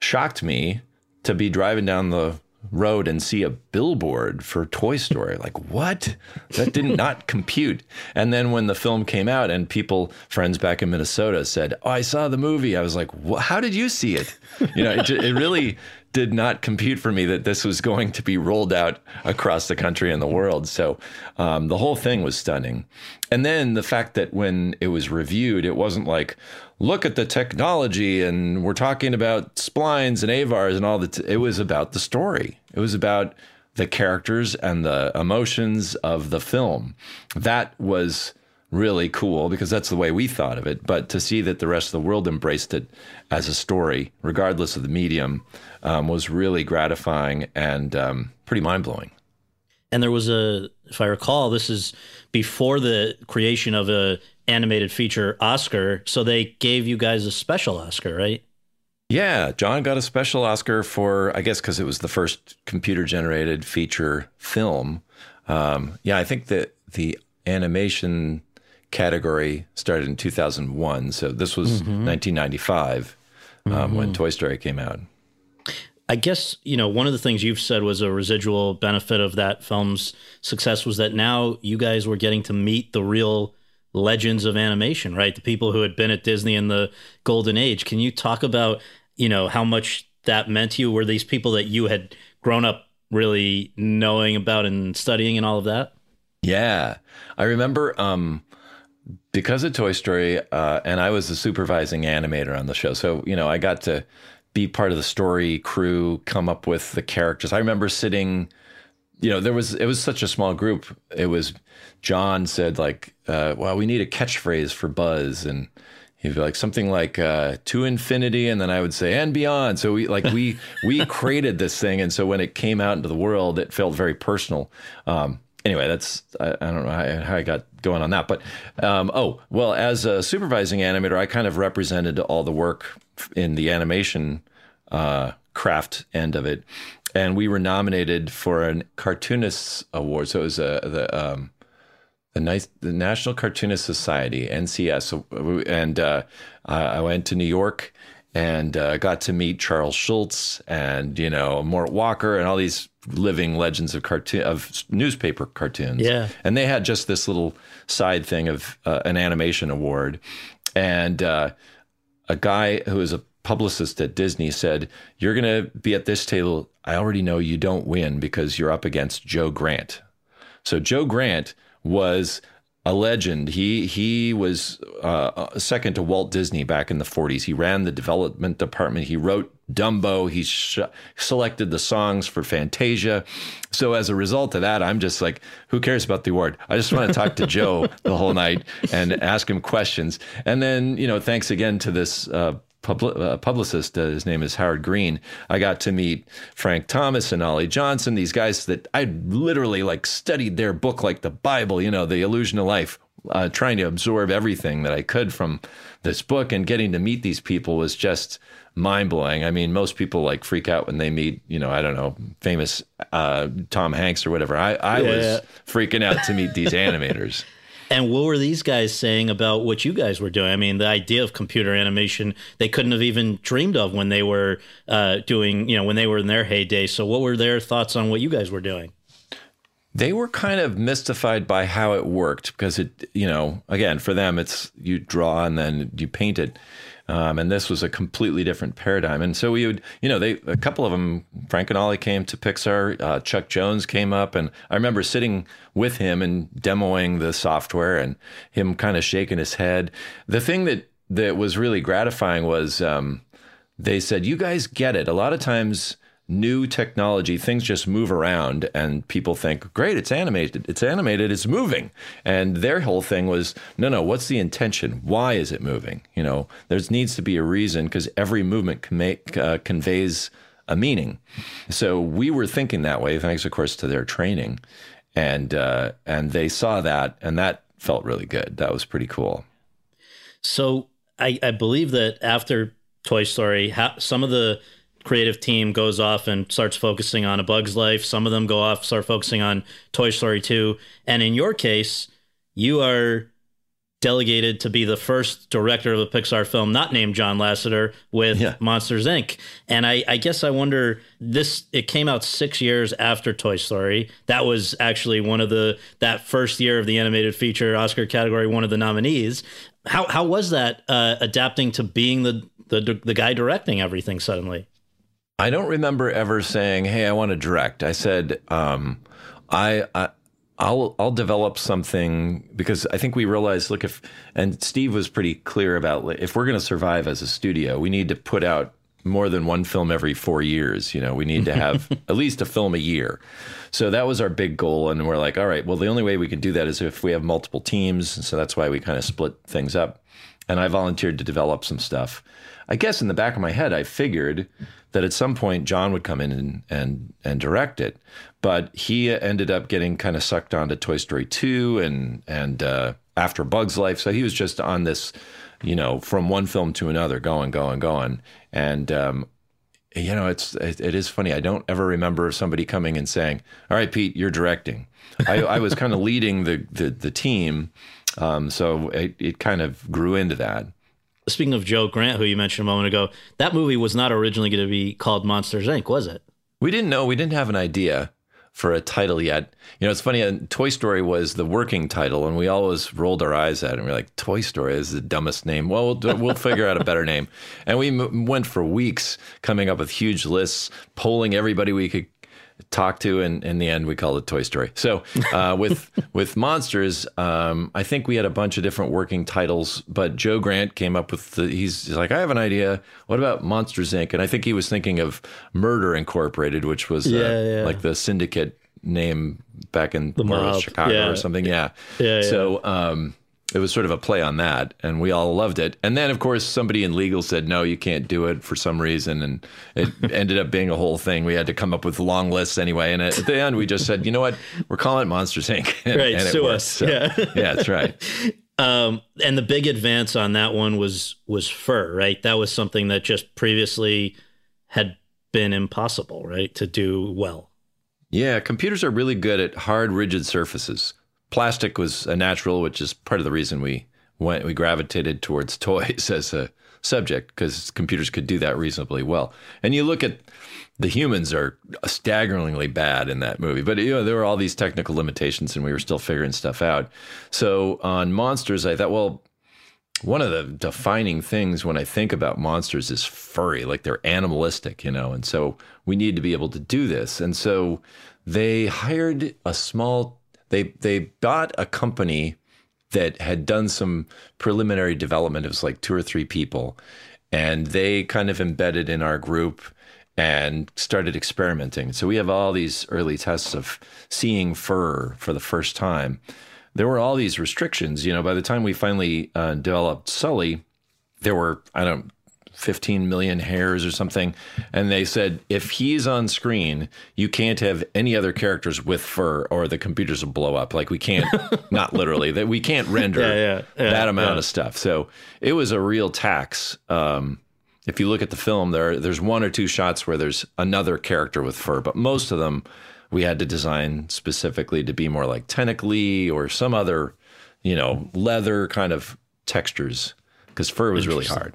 shocked me to be driving down the road and see a billboard for Toy Story. Like, what? That did not compute. And then when the film came out and people, friends back in Minnesota said, Oh, I saw the movie. I was like, "Wha- How did you see it? You know, it, it really did not compute for me that this was going to be rolled out across the country and the world. So um, the whole thing was stunning. And then the fact that when it was reviewed, it wasn't like, look at the technology and we're talking about splines and avars and all that. It was about the story. It was about the characters and the emotions of the film. That was really cool because that's the way we thought of it. But to see that the rest of the world embraced it as a story, regardless of the medium, um, was really gratifying and um, pretty mind blowing. And there was a, if I recall, this is before the creation of a animated feature Oscar. So they gave you guys a special Oscar, right? Yeah, John got a special Oscar for, I guess, because it was the first computer generated feature film. Um, yeah, I think that the animation category started in 2001. So this was mm-hmm. 1995 um, mm-hmm. when Toy Story came out. I guess, you know, one of the things you've said was a residual benefit of that film's success was that now you guys were getting to meet the real legends of animation, right? The people who had been at Disney in the golden age. Can you talk about, you know, how much that meant to you? Were these people that you had grown up really knowing about and studying and all of that? Yeah. I remember um because of Toy Story, uh, and I was the supervising animator on the show. So, you know, I got to be part of the story crew, come up with the characters. I remember sitting, you know, there was, it was such a small group. It was, John said, like, uh, well, we need a catchphrase for Buzz. And he'd be like, something like, uh, to infinity. And then I would say, and beyond. So we, like, we, we created this thing. And so when it came out into the world, it felt very personal. Um, anyway, that's I, I don't know how, how, I got going on that, but um, oh well, as a supervising animator, I kind of represented all the work in the animation uh, craft end of it, and we were nominated for an cartoonists award. So it was a the um, the nice the National Cartoonist Society NCS, So, and uh, I went to New York and uh, got to meet Charles Schulz and you know Mort Walker and all these living legends of cartoon of newspaper cartoons. Yeah, and they had just this little side thing of uh, an animation award, and uh, a guy who is a publicist at Disney said, "You're going to be at this table. I already know you don't win because you're up against Joe Grant." So Joe Grant was a legend. He he was uh, second to Walt Disney back in the 40s. He ran the development department. He wrote Dumbo. He sh- selected the songs for Fantasia. So as a result of that, I'm just like, who cares about the award? I just want to talk to Joe the whole night and ask him questions. And then you know, thanks again to this. Uh, uh, publicist. Uh, his name is Howard Green. I got to meet Frank Thomas and Ollie Johnston, these guys that I literally like studied their book like the Bible, you know, The Illusion of Life, uh, trying to absorb everything that I could from this book and getting to meet these people was just mind blowing. I mean, most people like freak out when they meet, you know, I don't know, famous uh, Tom Hanks or whatever. I, I yeah. was freaking out to meet these animators. And what were these guys saying about what you guys were doing? I mean, the idea of computer animation they couldn't have even dreamed of when they were uh, doing, you know, when they were in their heyday. So, what were their thoughts on what you guys were doing? They were kind of mystified by how it worked because it, you know, again, for them, it's you draw and then you paint it. Um, and this was a completely different paradigm. And so we would, you know, they a couple of them, Frank and Ollie came to Pixar. Uh, Chuck Jones came up, and I remember sitting with him and demoing the software, and him kind of shaking his head. The thing that that was really gratifying was um, they said, "You guys get it." A lot of times new technology, things just move around and people think, great, it's animated. It's animated, it's moving. And their whole thing was, no, no, what's the intention? Why is it moving? You know, there needs to be a reason because every movement can make, uh, conveys a meaning. So we were thinking that way, thanks, of course, to their training. And, uh, and they saw that and that felt really good. That was pretty cool. So I, I believe that after Toy Story, some of the creative team goes off and starts focusing on A Bug's Life. Some of them go off, start focusing on Toy Story 2. And in your case, you are delegated to be the first director of a Pixar film not named John Lasseter with yeah. Monsters Inc. And I, I, guess I wonder this it came out six years after Toy Story. That was actually one of the that first year of the animated feature Oscar category, one of the nominees. How how was that uh, adapting to being the, the the guy directing everything suddenly? I don't remember ever saying, "Hey, I want to direct." I said, um, I, I I'll I'll develop something because I think we realized look if and Steve was pretty clear about if we're going to survive as a studio, we need to put out more than one film every four years. You know, we need to have at least a film a year. So that was our big goal. And we're like, all right, well, the only way we can do that is if we have multiple teams. So that's why we kind of split things up. And I volunteered to develop some stuff. I guess in the back of my head, I figured that at some point John would come in and and, and direct it, but he ended up getting kind of sucked onto Toy Story two and and uh, after Bugs Life, so he was just on this, you know, from one film to another, going, going, going, and um, you know, it's it, it is funny. I don't ever remember somebody coming and saying, "All right, Pete, you're directing." I, I was kind of leading the the, the team, um, so it, it kind of grew into that. Speaking of Joe Grant, who you mentioned a moment ago, that movie was not originally going to be called Monsters Inc., was it? We didn't know. We didn't have an idea for a title yet. You know, it's funny. Uh, Toy Story was the working title, and we always rolled our eyes at it. And we are like, "Toy Story is the dumbest name." Well, we'll, we'll figure out a better name. And we m- went for weeks coming up with huge lists, polling everybody we could talk to, and in the end, we called it Toy Story. So uh, with with monsters, um, I think we had a bunch of different working titles, but Joe Grant came up with the. He's, he's, like, I have an idea. What about Monsters Inc? And I think he was thinking of Murder Incorporated, which was uh, yeah, yeah. like the syndicate name back in the Chicago yeah. or something. Yeah. Yeah. So. Um, it was sort of a play on that, and we all loved it. And then, of course, somebody in legal said, no, you can't do it for some reason. And it ended up being a whole thing. We had to come up with long lists anyway. And at the end, we just said, you know what? We're calling it Monsters Inc. And, right, and sue us. So, yeah. yeah, that's right. Um, and the big advance on that one was was fur, right? That was something that just previously had been impossible, right, to do well. Yeah, computers are really good at hard, rigid surfaces plastic was a natural, which is part of the reason we went we gravitated towards toys as a subject because computers could do that reasonably well. And you look at the humans are staggeringly bad in that movie, but you know there were all these technical limitations, and we were still figuring stuff out. So on monsters, I thought, well, one of the defining things when I think about monsters is furry, like they're animalistic, you know, and so we need to be able to do this. And so they hired a small they they bought a company that had done some preliminary development. It was like two or three people, and they kind of embedded in our group and started experimenting. So we have all these early tests of seeing fur for the first time. There were all these restrictions. You know, by the time we finally uh, developed Sully, there were I don't 15 million hairs or something. And they said, if he's on screen, you can't have any other characters with fur or the computers will blow up. Like we can't, not literally, that we can't render yeah, yeah, yeah, that amount of stuff. So it was a real tax. Um, if you look at the film, there there's one or two shots where there's another character with fur, but most of them we had to design specifically to be more like tentacly or some other, you know, leather kind of textures because fur was really hard.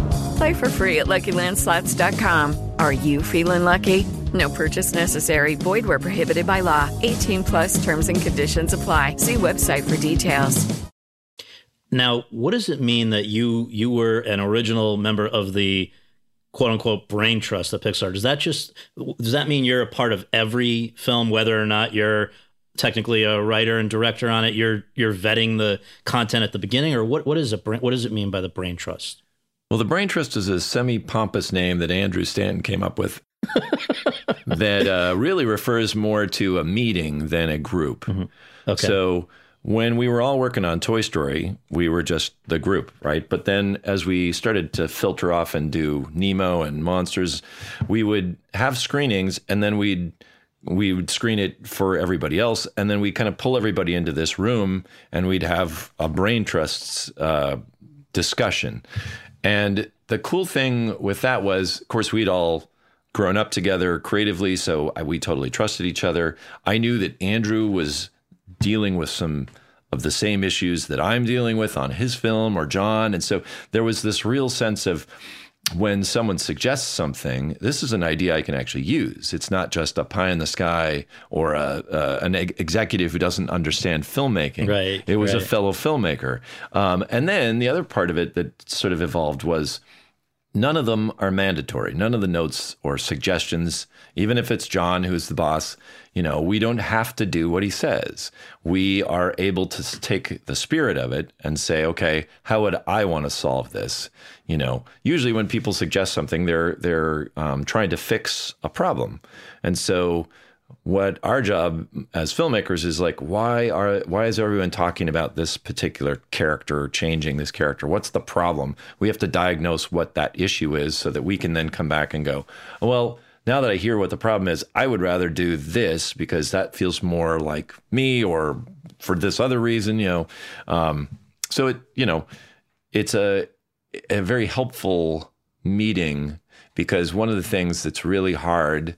Play for free at LuckyLandSlots.com. Are you feeling lucky? No purchase necessary. Void where prohibited by law. 18 plus terms and conditions apply. See website for details. Now, what does it mean that you you were an original member of the quote unquote brain trust of Pixar? Does that just does that mean you're a part of every film, whether or not you're technically a writer and director on it? You're you're vetting the content at the beginning, or what what is a what does it mean by the brain trust? Well, the brain trust is a semi pompous name that Andrew Stanton came up with that uh, really refers more to a meeting than a group. Mm-hmm. Okay. So when we were all working on Toy Story, we were just the group, right? But then as we started to filter off and do Nemo and Monsters, we would have screenings and then we'd we would screen it for everybody else and then we kind of pull everybody into this room and we'd have a brain trusts uh, discussion and the cool thing with that was of course we'd all grown up together creatively, so we totally trusted each other. I knew that Andrew was dealing with some of the same issues that I'm dealing with on his film or John, and so there was this real sense of when someone suggests something, this is an idea I can actually use. It's not just a pie in the sky or a, uh, an executive who doesn't understand filmmaking. Right. It was right. a fellow filmmaker. Um, and then the other part of it that sort of evolved was none of them are mandatory. None of the notes or suggestions, even if it's John who's the boss, you know, we don't have to do what he says. We are able to take the spirit of it and say, okay, how would I want to solve this? You know, usually when people suggest something, they're they're um, trying to fix a problem, and so what our job as filmmakers is like why are why is everyone talking about this particular character changing this character what's the problem we have to diagnose what that issue is so that we can then come back and go well now that i hear what the problem is i would rather do this because that feels more like me or for this other reason you know um, so it you know it's a a very helpful meeting because one of the things that's really hard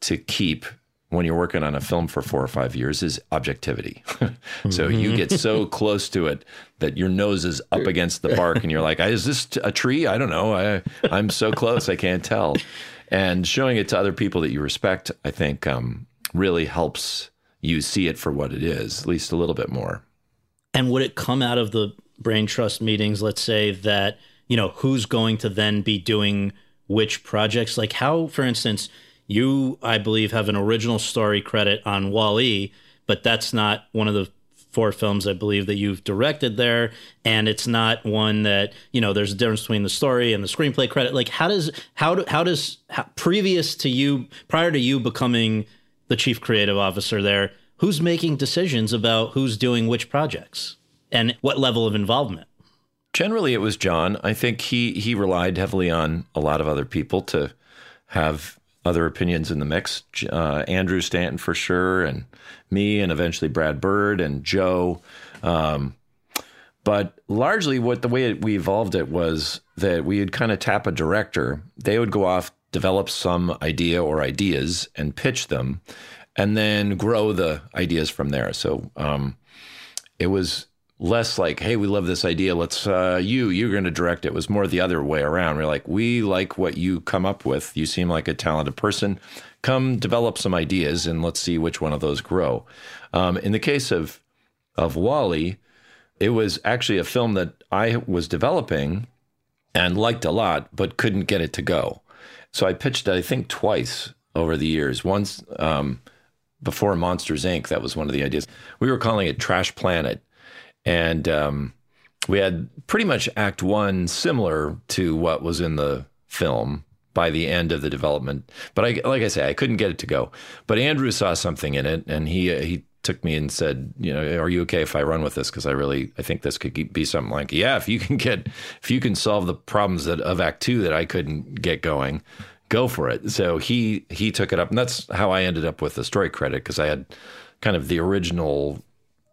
to keep when you're working on a film for four or five years is objectivity. so you get so close to it that your nose is up against the bark and you're like, is this a tree? I don't know. I, I'm so close, I can't tell. And showing it to other people that you respect, I think, um, really helps you see it for what it is, at least a little bit more. And would it come out of the brain trust meetings, let's say that, you know, who's going to then be doing which projects? Like how, for instance, you, I believe, have an original story credit on Wall-E, but that's not one of the four films I believe that you've directed there, and it's not one that you know. There's a difference between the story and the screenplay credit. Like, how does how do, how does how, previous to you, prior to you becoming the chief creative officer there, who's making decisions about who's doing which projects and what level of involvement? Generally, it was John. I think he he relied heavily on a lot of other people to have other opinions in the mix. Uh, Andrew Stanton for sure, and me, and eventually Brad Bird and Joe. Um, but largely, what the way we evolved it was that we would kind of tap a director. They would go off, develop some idea or ideas, and pitch them, and then grow the ideas from there. So um, it was less like, hey, we love this idea. Let's uh, you you're going to direct it. it. Was more the other way around. We're like, we like what you come up with. You seem like a talented person. Come develop some ideas and let's see which one of those grow. Um, in the case of of Wall-E, it was actually a film that I was developing and liked a lot, but couldn't get it to go. So I pitched it, I think, twice over the years. Once um, before Monsters Inc. That was one of the ideas. We were calling it Trash Planet and um, we had pretty much Act One similar to what was in the film by the end of the development. But I, like I say, I couldn't get it to go. But Andrew saw something in it, and he uh, he took me and said, you know, are you okay if I run with this? Because I really I think this could be something like, yeah, if you can get if you can solve the problems that of Act Two that I couldn't get going. Go for it. So he he took it up, and that's how I ended up with the story credit because I had kind of the original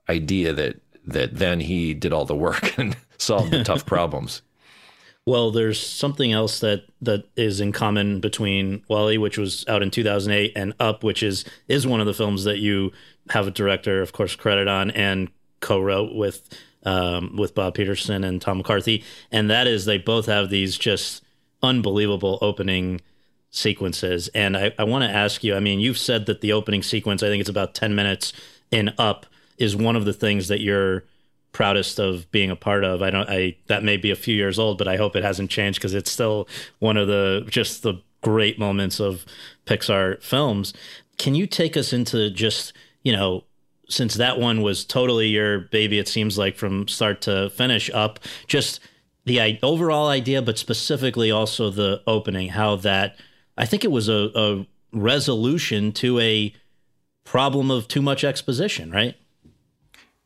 idea that that then he did all the work and solved the tough problems. Well, there's something else that that is in common between Wall-E, which was out in 2008, and Up, which is is one of the films that you have a director, of course, credit on and co-wrote with um, with Bob Peterson and Tom McCarthy, and that is they both have these just unbelievable opening sequences. And I, I want to ask you, I mean, you've said that the opening sequence, I think it's about 10 minutes in Up, is one of the things that you're proudest of being a part of. I don't I that may be a few years old, but I hope it hasn't changed because it's still one of the just the great moments of Pixar films. Can you take us into just, you know, since that one was totally your baby it seems like from start to finish up, just the overall idea but specifically also the opening how that I think it was a, a resolution to a problem of too much exposition, right?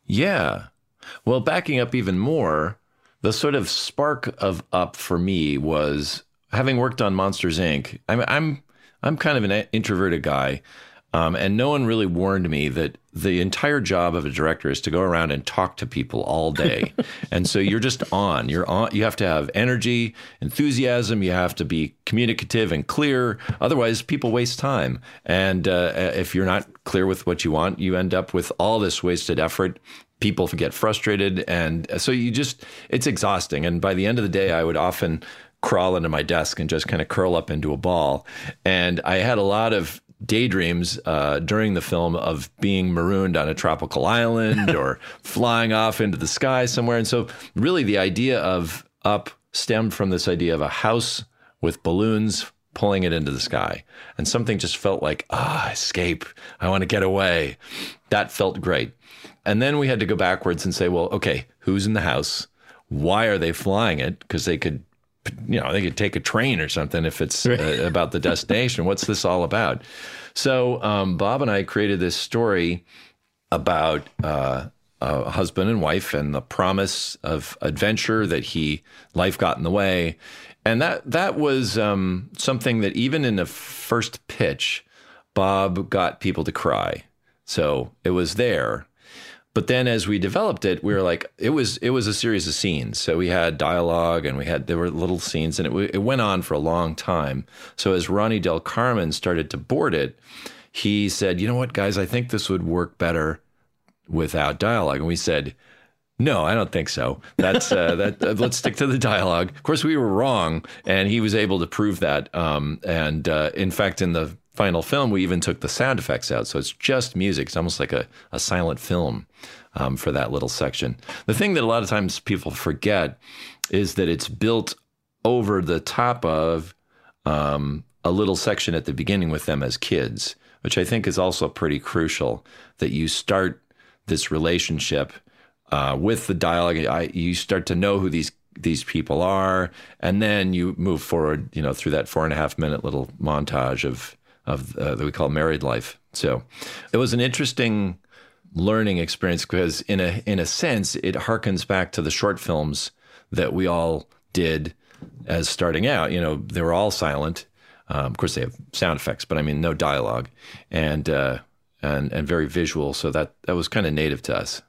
Yeah. Well, backing up even more, the sort of spark of up for me was having worked on Monsters Inc. I'm I'm I'm kind of an introverted guy, um, and no one really warned me that the entire job of a director is to go around and talk to people all day. and so you're just on. You're on. You have to have energy, enthusiasm. You have to be communicative and clear. Otherwise, people waste time. And uh, if you're not clear with what you want, you end up with all this wasted effort. People get frustrated, and so you just it's exhausting. And by the end of the day, I would often crawl into my desk and just kind of curl up into a ball. And I had a lot of daydreams uh, during the film of being marooned on a tropical island or flying off into the sky somewhere. And so, really, the idea of up stemmed from this idea of a house with balloons pulling it into the sky. And something just felt like, ah, escape. I want to get away. That felt great. And then we had to go backwards and say, well, okay, who's in the house? Why are they flying it? Because they could, you know, they could take a train or something if it's uh, about the destination. What's this all about? So um, Bob and I created this story about uh, a husband and wife and the promise of adventure that he life got in the way and that that was um, something that even in the first pitch, Bob got people to cry. So it was there. But then as we developed it, we were like, it was it was a series of scenes. So we had dialogue and we had there were little scenes, and it it went on for a long time. So as Ronnie Del Carmen started to board it, he said, "You know what, guys? I think this would work better without dialogue." And we said, no, I don't think so. That's uh, that. Uh, let's stick to the dialogue. Of course, we were wrong, and he was able to prove that. Um, and uh, in fact, in the final film, we even took the sound effects out, so it's just music. It's almost like a, a silent film um, for that little section. The thing that a lot of times people forget is that it's built over the top of um, a little section at the beginning with them as kids, which I think is also pretty crucial. That you start this relationship uh, with the dialogue, I, you start to know who these these people are, and then you move forward, you know, through that four and a half minute little montage of of uh, that we call married life. So it was an interesting learning experience because, in a in a sense, it harkens back to the short films that we all did as starting out. You know, they were all silent. Um, of course, they have sound effects, but I mean, no dialogue, and uh, and and very visual. So that that was kind of native to us.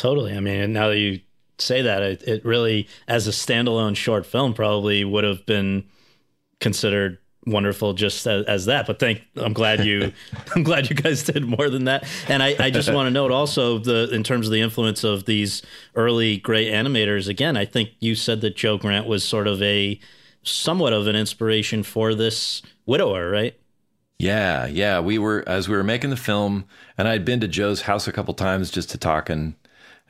Totally. I mean, now that you say that, it, it really, as a standalone short film, probably would have been considered wonderful just as, as, that. But thank, I'm glad you, I'm glad you guys did more than that. And I, I just want to note also the in terms of the influence of these early great animators. Again, I think you said that Joe Grant was sort of a somewhat of an inspiration for this widower, right? Yeah, yeah. We were as we were making the film, and I'd been to Joe's house a couple times just to talk and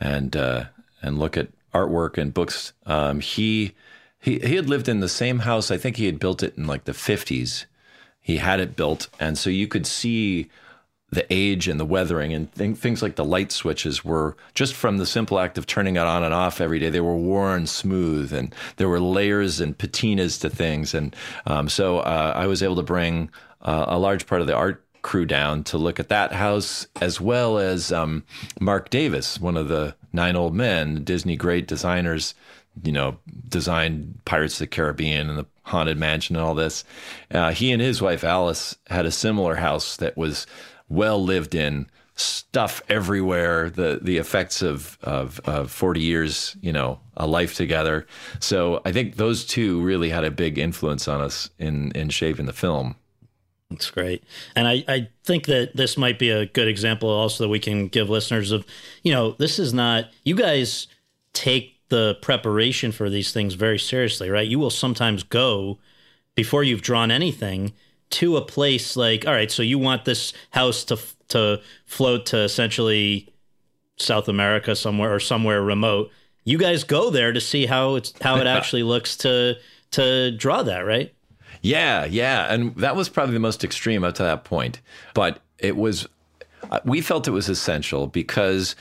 and uh, and look at artwork and books. Um, he he he had lived in the same house. I think he had built it in like the fifties. He had it built, and so you could see the age and the weathering and th- things like the light switches were just from the simple act of turning it on and off every day. They were worn smooth, and there were layers and patinas to things. And um, so uh, I was able to bring uh, a large part of the art crew down to look at that house, as well as um, Marc Davis, one of the nine old men, Disney great designers, you know, designed Pirates of the Caribbean and the Haunted Mansion and all this. Uh, he and his wife Alice had a similar house that was well lived in, stuff everywhere, the the effects of, of, of 40 years, you know, a life together. So I think those two really had a big influence on us in in shaping the film. That's great. And I, I think that this might be a good example also that we can give listeners of, you know, this is not, you guys take the preparation for these things very seriously, right? You will sometimes go before you've drawn anything to a place like, all right, so you want this house to, to float to essentially South America somewhere or somewhere remote. You guys go there to see how it's, how it actually looks to, to draw that, right? Yeah, yeah, and that was probably the most extreme up to that point. But it was, uh, we felt it was essential because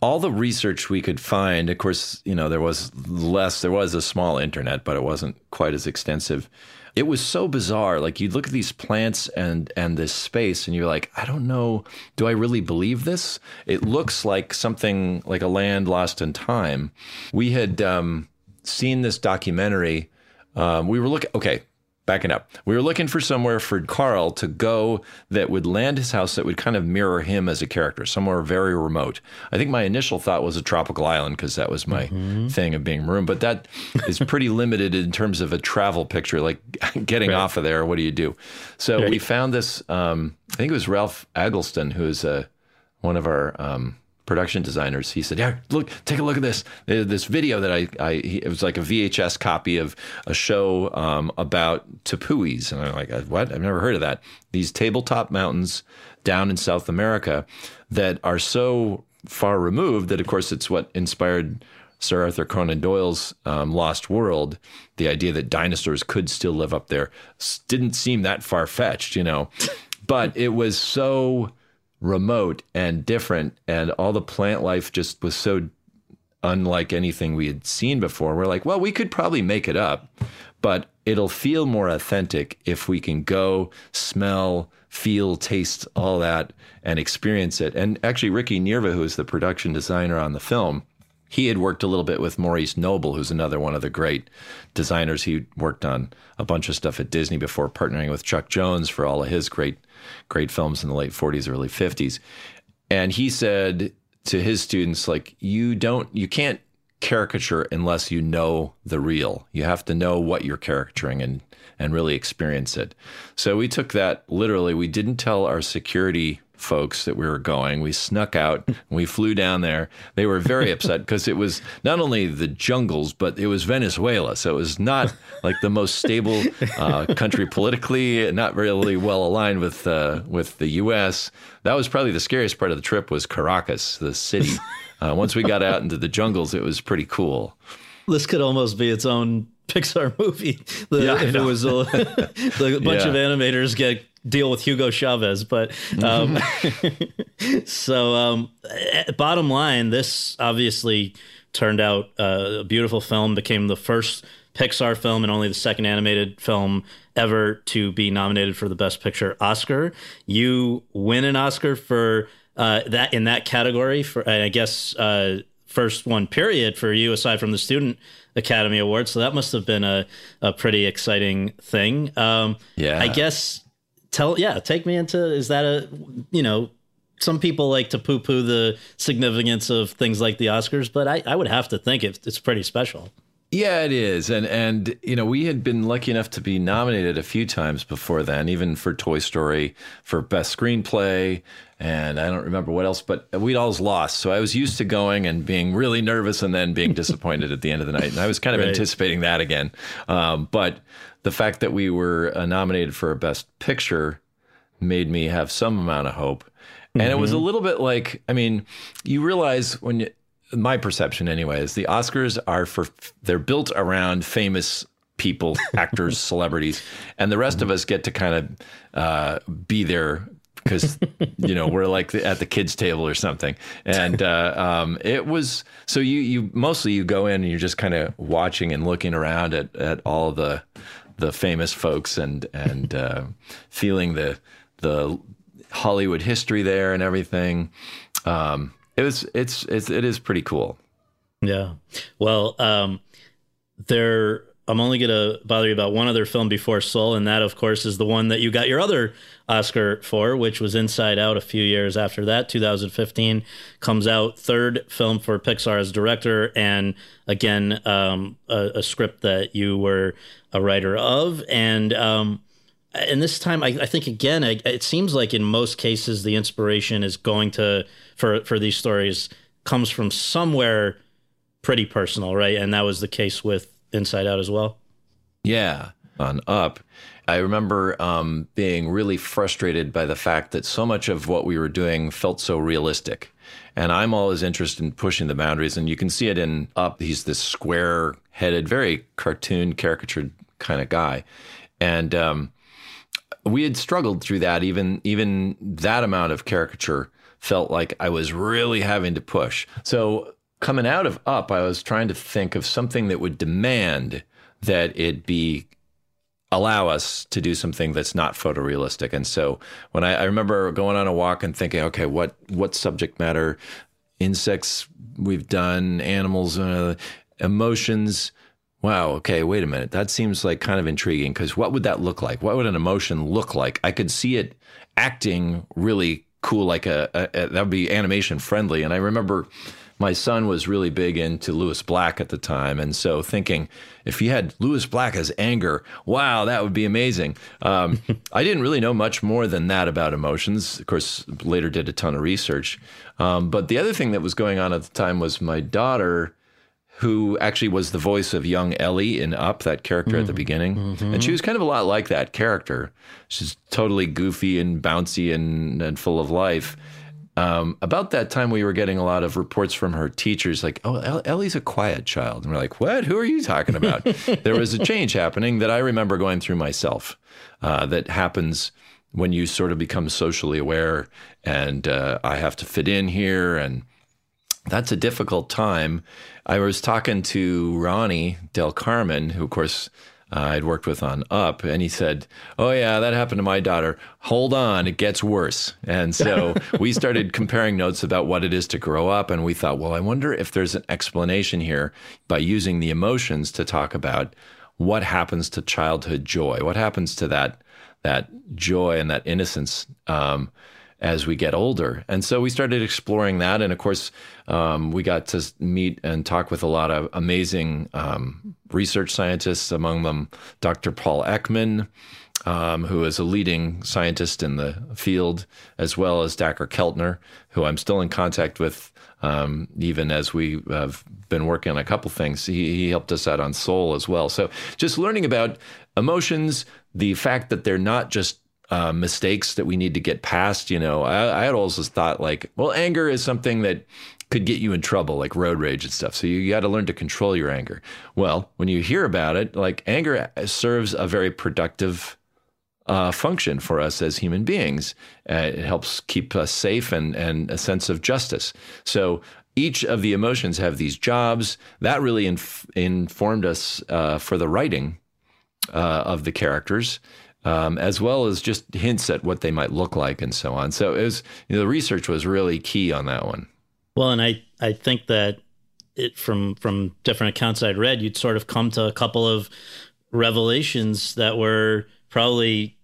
all the research we could find. Of course, you know there was less. There was a small internet, but it wasn't quite as extensive. It was so bizarre. Like you look at these plants and and this space, and you're like, I don't know. Do I really believe this? It looks like something like a land lost in time. We had um, seen this documentary um, we were looking, okay, backing up. We were looking for somewhere for Carl to go that would land his house that would kind of mirror him as a character, somewhere very remote. I think my initial thought was a tropical island because that was my mm-hmm. thing of being maroon, but that is pretty limited in terms of a travel picture, like getting right. off of there. What do you do? So right. we found this, um, I think it was Ralph Eggleston, who is a, one of our um, production designers. He said, "Yeah, look, take a look at this. This video that I, I it was like a VHS copy of a show um, about tepuis." And I'm like, "Uh, "What? I've never heard of that." These tabletop mountains down in South America that are so far removed that, of course, it's what inspired Sir Arthur Conan Doyle's um, Lost World. The idea that dinosaurs could still live up there didn't seem that far fetched, you know, but it was so remote and different, and all the plant life just was so unlike anything we had seen before. We're like, well, we could probably make it up, but it'll feel more authentic if we can go smell, feel, taste all that and experience it. And actually, Ricky Nierva, who is the production designer on the film, he had worked a little bit with Maurice Noble, who's another one of the great designers. He worked on a bunch of stuff at Disney before partnering with Chuck Jones for all of his great, great films in the late 40s, early 50s. And he said to his students, like, you don't, you can't caricature unless you know the real. You have to know what you're caricaturing and and really experience it. So we took that literally. We didn't tell our security folks that we were going. We snuck out and we flew down there. They were very upset because it was not only the jungles, but it was Venezuela. So it was not like the most stable uh, country politically, not really well aligned with uh, with the U.S. That was probably the scariest part of the trip was Caracas, the city. Uh, once we got out into the jungles, it was pretty cool. This could almost be its own Pixar movie. The, Yeah, if it was a, the bunch Yeah. of animators get deal with Hugo Chavez, but um, so um, bottom line, this obviously turned out uh, a beautiful film. Became the first Pixar film and only the second animated film ever to be nominated for the Best Picture Oscar. You win an Oscar for uh, that in that category for I guess uh, first one period for you aside from the Student Academy Award. So that must have been a a pretty exciting thing. Um, Yeah. I guess tell yeah take me into is that a you know some people like to poo poo the significance of things like the Oscars, but I, I would have to think it, it's pretty special. Yeah, it is, and and you know we had been lucky enough to be nominated a few times before then, even for Toy Story for best screenplay, and I don't remember what else, but we'd always lost. So I was used to going and being really nervous, and then being disappointed at the end of the night, and I was kind of Right. anticipating that again. Um, but the fact that we were uh, nominated for a best picture made me have some amount of hope. And it was a little bit like, I mean, you realize when you, my perception anyway is the Oscars are for, they're built around famous people, actors, celebrities, and the rest of us get to kind of uh, be there because you know we're like the, at the kids table or something. And uh, um, it was so you you mostly you go in and you're just kind of watching and looking around at, at all the the famous folks and and uh, feeling the the Hollywood history there and everything. Um, it was it's, it's it is pretty cool. Yeah. Well, um, there. I'm only going to bother you about one other film before Soul, and that, of course, is the one that you got your other Oscar for, which was Inside Out. A few years after that, 2015 comes out, third film for Pixar as director, and again, um, a, a script that you were a writer of, and. Um, and this time, I, I think again, I, it seems like in most cases the inspiration is going to for for these stories comes from somewhere pretty personal, right? And that was the case with Inside Out as well. Yeah, on Up. I remember um, being really frustrated by the fact that so much of what we were doing felt so realistic. And I'm always interested in pushing the boundaries. And you can see it in Up. He's this square headed, very cartoon, caricatured kind of guy. And um, we had struggled through that. Even even that amount of caricature felt like I was really having to push. So coming out of Up, I was trying to think of something that would demand that it be allow us to do something that's not photorealistic. And so when I, I remember going on a walk and thinking, okay, what what subject matter, insects we've done, animals, uh, emotions. Wow. Okay. Wait a minute. That seems like kind of intriguing because what would that look like? What would an emotion look like? I could see it acting really cool, like a, a, a that would be animation friendly. And I remember my son was really big into Lewis Black at the time, and so thinking if he had Lewis Black as anger, wow, that would be amazing. Um, I didn't really know much more than that about emotions. Of course, later did a ton of research. Um, but the other thing that was going on at the time was my daughter who actually was the voice of young Ellie in Up, that character at the beginning. Mm-hmm. And she was kind of a lot like that character. She's totally goofy and bouncy and, and full of life. Um, about that time, we were getting a lot of reports from her teachers like, oh, Ellie's a quiet child. And we're like, what? Who are you talking about? there was a change happening that I remember going through myself uh, that happens when you sort of become socially aware and uh, I have to fit in here and that's a difficult time. I was talking to Ronnie Del Carmen, who, of course, I'd worked with on Up, and he said, Oh, yeah, that happened to my daughter. Hold on, it gets worse. And so we started comparing notes about what it is to grow up, and we thought, Well, I wonder if there's an explanation here by using the emotions to talk about what happens to childhood joy, what happens to that that joy and that innocence. Um, as we get older. And so we started exploring that. And of course, um, we got to meet and talk with a lot of amazing um, research scientists, among them Dr. Paul Ekman. Um, who is a leading scientist in the field, as well as Dacher Keltner, who I'm still in contact with, um, even as we have been working on a couple things. He, he helped us out on Soul as well. So just learning about emotions, the fact that they're not just uh, mistakes that we need to get past. You know, I, I had always thought like, well, anger is something that could get you in trouble, like road rage and stuff. So you got to learn to control your anger. Well, when you hear about it, like anger serves a very productive uh, function for us as human beings. Uh, it helps keep us safe and and a sense of justice. So each of the emotions have these jobs that really inf- informed us uh, for the writing uh, of the characters um, as well as just hints at what they might look like and so on. So it was, you know, the research was really key on that one. Well, and I, I think that it from from different accounts I'd read, you'd sort of come to a couple of revelations that were probably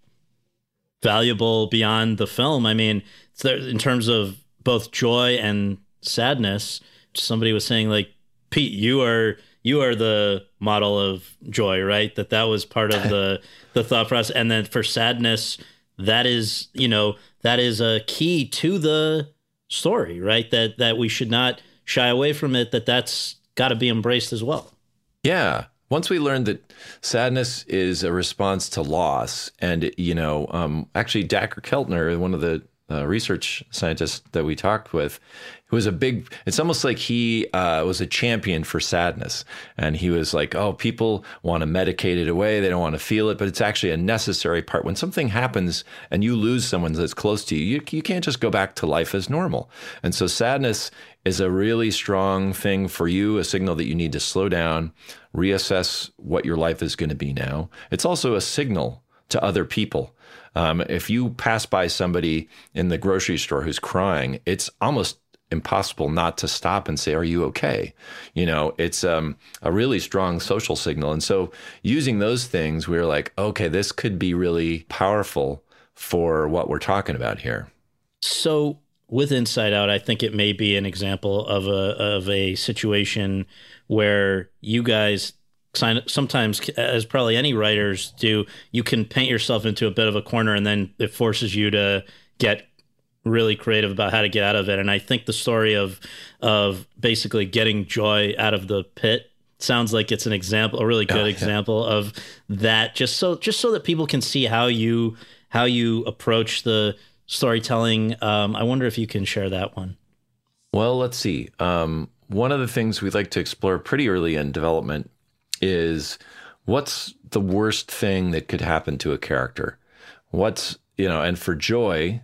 valuable beyond the film. I mean, in terms of both joy and sadness, somebody was saying like, Pete, you are you are the model of joy, right? That that was part of the the thought process, and then for sadness, that is you know that is a key to the story, right? That that we should not shy away from it. That that's got to be embraced as well. Yeah. Once we learned that sadness is a response to loss, and you know, um, actually, Dacher Keltner, one of the uh, research scientist that we talked with, who was a big it's almost like he uh, was a champion for sadness. And he was like oh people want to medicate it away. They don't want to feel it. But it's actually a necessary part. When something happens and you lose someone that's close to you you, you can't just go back to life as normal. And so sadness is a really strong thing for you a signal that you need to slow down reassess what your life is going to be now. It's also a signal to other people um, if you pass by somebody in the grocery store who's crying, it's almost impossible not to stop and say, "Are you okay?" You know, it's um, a really strong social signal, and so using those things, we are like, "Okay, this could be really powerful for what we're talking about here." So, with Inside Out, I think it may be an example of a of a situation where you guys sometimes as probably any writers do you can paint yourself into a bit of a corner and then it forces you to get really creative about how to get out of it. And I think the story of of basically getting joy out of the pit sounds like it's an example, a really good oh, yeah. example of that. Just so just so that people can see how you how you approach the storytelling. Um, I wonder if you can share that one. Well, let's see. Um, one of the things we like to explore pretty early in development is what's the worst thing that could happen to a character. What's you know, and for joy,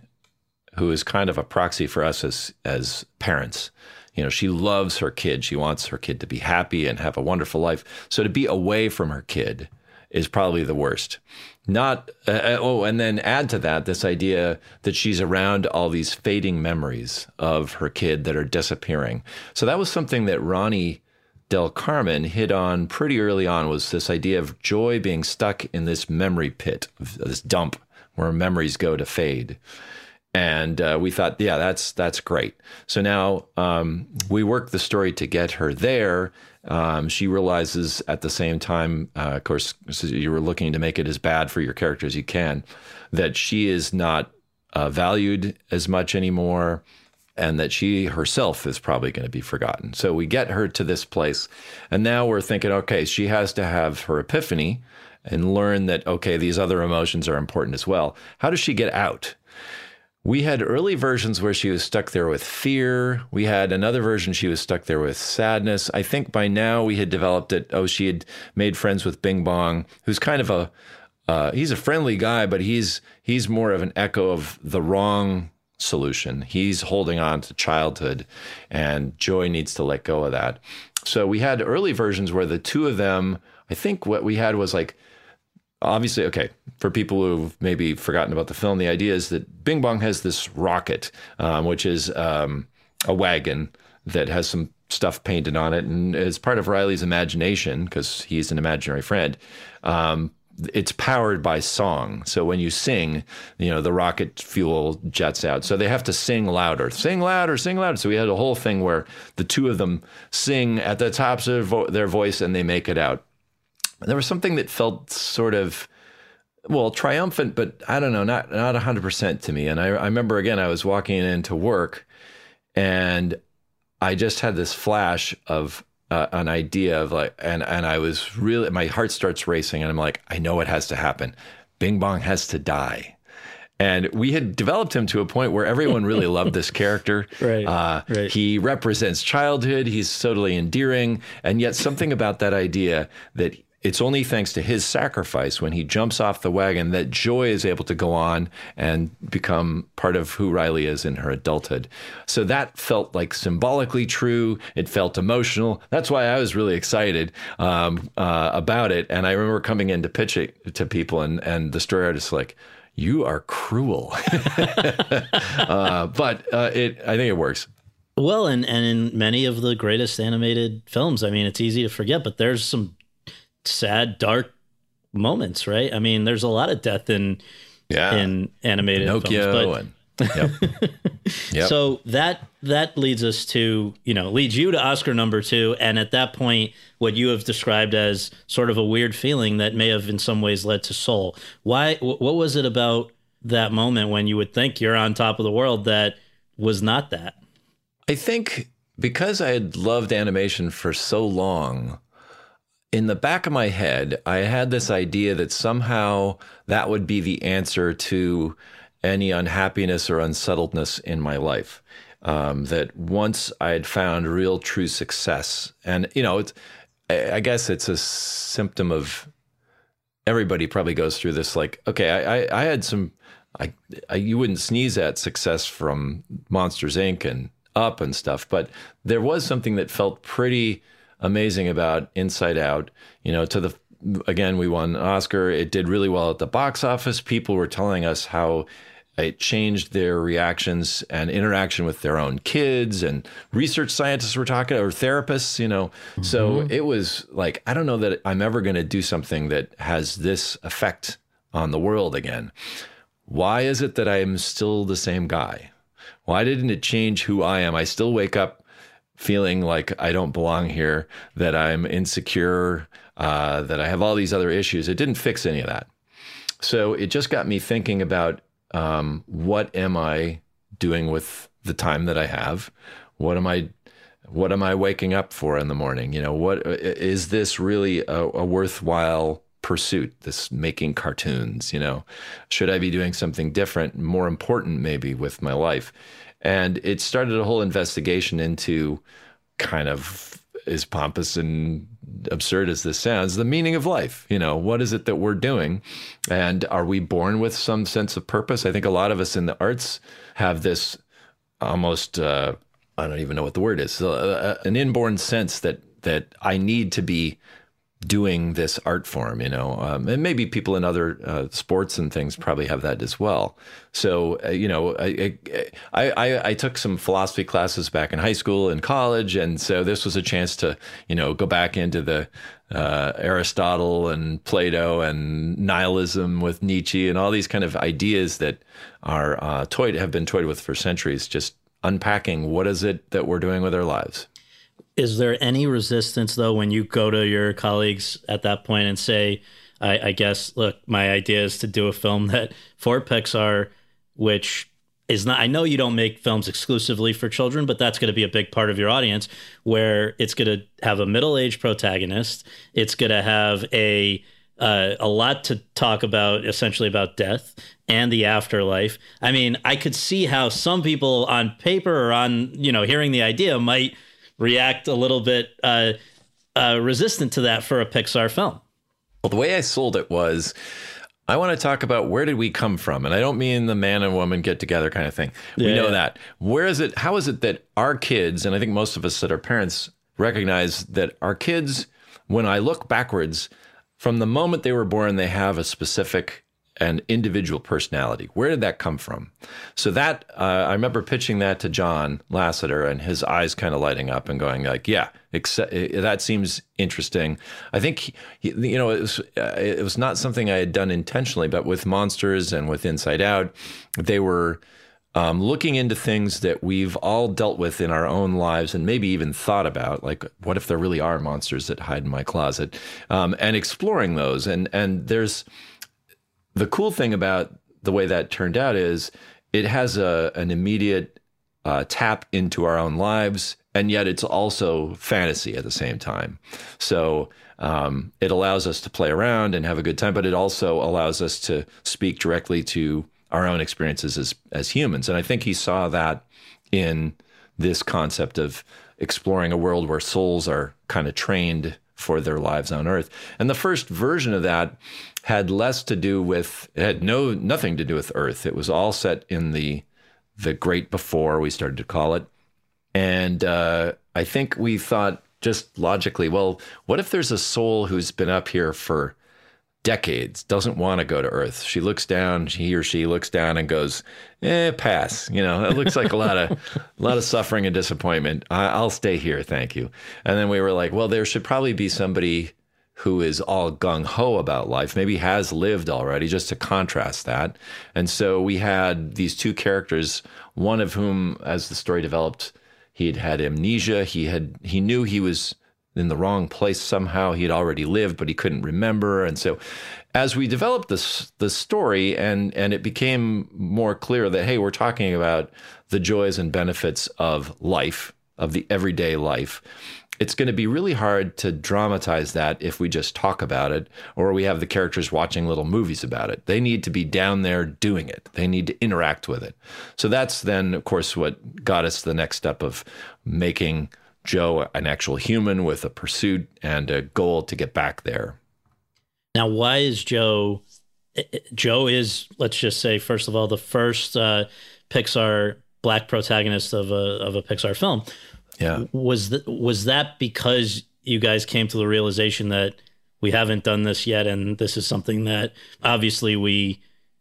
who is kind of a proxy for us as as parents. You know, she loves her kid. She wants her kid to be happy and have a wonderful life. So to be away from her kid is probably the worst. Not uh, uh, oh, and then add to that this idea that she's around all these fading memories of her kid that are disappearing. So that was something that Ronnie Del Carmen hit on pretty early on was this idea of joy being stuck in this memory pit, this dump where memories go to fade. and uh, we thought, yeah, that's that's great. So now um, we work the story to get her there. Um, she realizes at the same time, uh, of course, you were looking to make it as bad for your character as you can, that she is not uh, valued as much anymore and that she herself is probably going to be forgotten. So we get her to this place, and now we're thinking, okay, she has to have her epiphany and learn that, okay, these other emotions are important as well. How does she get out? We had early versions where she was stuck there with fear. We had another version she was stuck there with sadness. I think by now we had developed it. Oh, she had made friends with Bing Bong, who's kind of a uh, he's a friendly guy, but he's he's more of an echo of the wrong solution. He's holding on to childhood, and Joy needs to let go of that. So we had early versions where the two of them, I think what we had was like, obviously, okay, for people who've maybe forgotten about the film, the idea is that Bing Bong has this rocket, um, which is um, a wagon that has some stuff painted on it. And as part of Riley's imagination, because he's an imaginary friend, um, it's powered by song. So when you sing, you know, the rocket fuel jets out. So they have to sing louder, sing louder, sing louder. So we had a whole thing where the two of them sing at the tops of their voice and they make it out. There was something that felt sort of, well, triumphant, but I don't know, not not 100% to me. And I, I remember again, I was walking into work and I just had this flash of uh, an idea of like, and and I was really, my heart starts racing, and I'm like, I know it has to happen. Bing Bong has to die. And we had developed him to a point where everyone really loved this character. Right, uh, right. He represents childhood. He's totally endearing. And yet, something about that idea that it's only thanks to his sacrifice when he jumps off the wagon that Joy is able to go on and become part of who Riley is in her adulthood. So that felt like symbolically true. It felt emotional. That's why I was really excited um, uh, about it. And I remember coming in to pitch it to people, and, and the story artist like, you are cruel. uh, but uh, it, I think it works. Well, and, and in many of the greatest animated films, I mean, it's easy to forget, but there's some sad, dark moments, right? I mean, there's a lot of death in Yeah. in animated Pinocchio films, but and yep. Yep. So that that leads us to you know leads you to Oscar number two, and at that point, what you have described as sort of a weird feeling that may have in some ways led to Soul. Why? wh- What was it about that moment when you would think you're on top of the world that was not that? I think because I had loved animation for so long, in the back of my head, I had this idea that somehow that would be the answer to any unhappiness or unsettledness in my life. Um, that once I had found real true success, and you know, it's, I guess it's a symptom of everybody probably goes through this. Like, okay, I, I, I had some, I, I, you wouldn't sneeze at success from Monsters Inc. and Up and stuff, but there was something that felt pretty amazing about Inside Out. You know, to the again, we won an Oscar. It did really well at the box office. People were telling us how it changed their reactions and interaction with their own kids and research scientists were talking or therapists you know so mm-hmm. it was like i don't know that i'm ever going to do something that has this effect on the world again why is it that i'm still the same guy why didn't it change who i am i still wake up feeling like i don't belong here that i'm insecure uh, that i have all these other issues it didn't fix any of that so it just got me thinking about um, what am I doing with the time that I have? What am I what am I waking up for in the morning? You know, what is this really a, a worthwhile pursuit? This making cartoons, you know, should I be doing something different, more important maybe with my life? And it started a whole investigation into kind of as pompous and absurd as this sounds, the meaning of life. You know, what is it that we're doing? And are we born with some sense of purpose? I think a lot of us in the arts have this almost, uh, I don't even know what the word is, uh, an inborn sense that, that I need to be doing this art form, you know, um, and maybe people in other uh, sports and things probably have that as well. So, uh, you know, I, I, I, I, took some philosophy classes back in high school and college, and so this was a chance to, you know, go back into the uh, Aristotle and Plato and nihilism with Nietzsche and all these kind of ideas that are uh, toyed have been toyed with for centuries. Just unpacking what is it that we're doing with our lives. Is there any resistance though when you go to your colleagues at that point and say, I, I guess, look, my idea is to do a film that for Pixar, which is not, I know you don't make films exclusively for children, but that's going to be a big part of your audience where it's going to have a middle aged protagonist. It's going to have a, uh, a lot to talk about, essentially about death and the afterlife. I mean, I could see how some people on paper or on, you know, hearing the idea might react a little bit uh, uh, resistant to that for a Pixar film. Well, the way I sold it was I want to talk about where did we come from? And I don't mean the man and woman get together kind of thing. We know yeah. that. Where is it? How is it that our kids, and I think most of us that are parents recognize that our kids, when I look backwards, from the moment they were born, they have a specific an individual personality. Where did that come from? So that uh, I remember pitching that to John Lasseter, and his eyes kind of lighting up and going like, "Yeah, except, that seems interesting." I think he, you know it was uh, it was not something I had done intentionally, but with Monsters and with Inside Out, they were. Um, looking into things that we've all dealt with in our own lives and maybe even thought about, like what if there really are monsters that hide in my closet, um, and exploring those. And and there's the cool thing about the way that turned out is it has a an immediate uh, tap into our own lives, and yet it's also fantasy at the same time. So um, it allows us to play around and have a good time, but it also allows us to speak directly to our own experiences as as humans. And I think he saw that in this concept of exploring a world where souls are kind of trained for their lives on earth. And the first version of that had less to do with it had no nothing to do with earth. It was all set in the the great before we started to call it. And uh, I think we thought just logically, well, what if there's a soul who's been up here for decades, doesn't want to go to Earth. She looks down, he or she looks down and goes, "Eh, pass." You know, it looks like a lot of a lot of suffering and disappointment. I, will stay here, thank you. And then we were like, well, there should probably be somebody who is all gung ho about life, maybe has lived already, just to contrast that. And so we had these two characters, one of whom, as the story developed, he had had amnesia. He had he knew he was in the wrong place somehow. He had already lived, but he couldn't remember. And so, as we developed this the story, and and it became more clear that hey, we're talking about the joys and benefits of life, of the everyday life. It's going to be really hard to dramatize that if we just talk about it or we have the characters watching little movies about it. They need to be down there doing it. They need to interact with it. So that's then, of course, what got us the next step of making Joe an actual human with a pursuit and a goal to get back there. Now, why is Joe? Joe is, let's just say, first of all, the first uh, Pixar black protagonist of a of a Pixar film. Yeah, was th- was that because you guys came to the realization that we haven't done this yet, and this is something that obviously we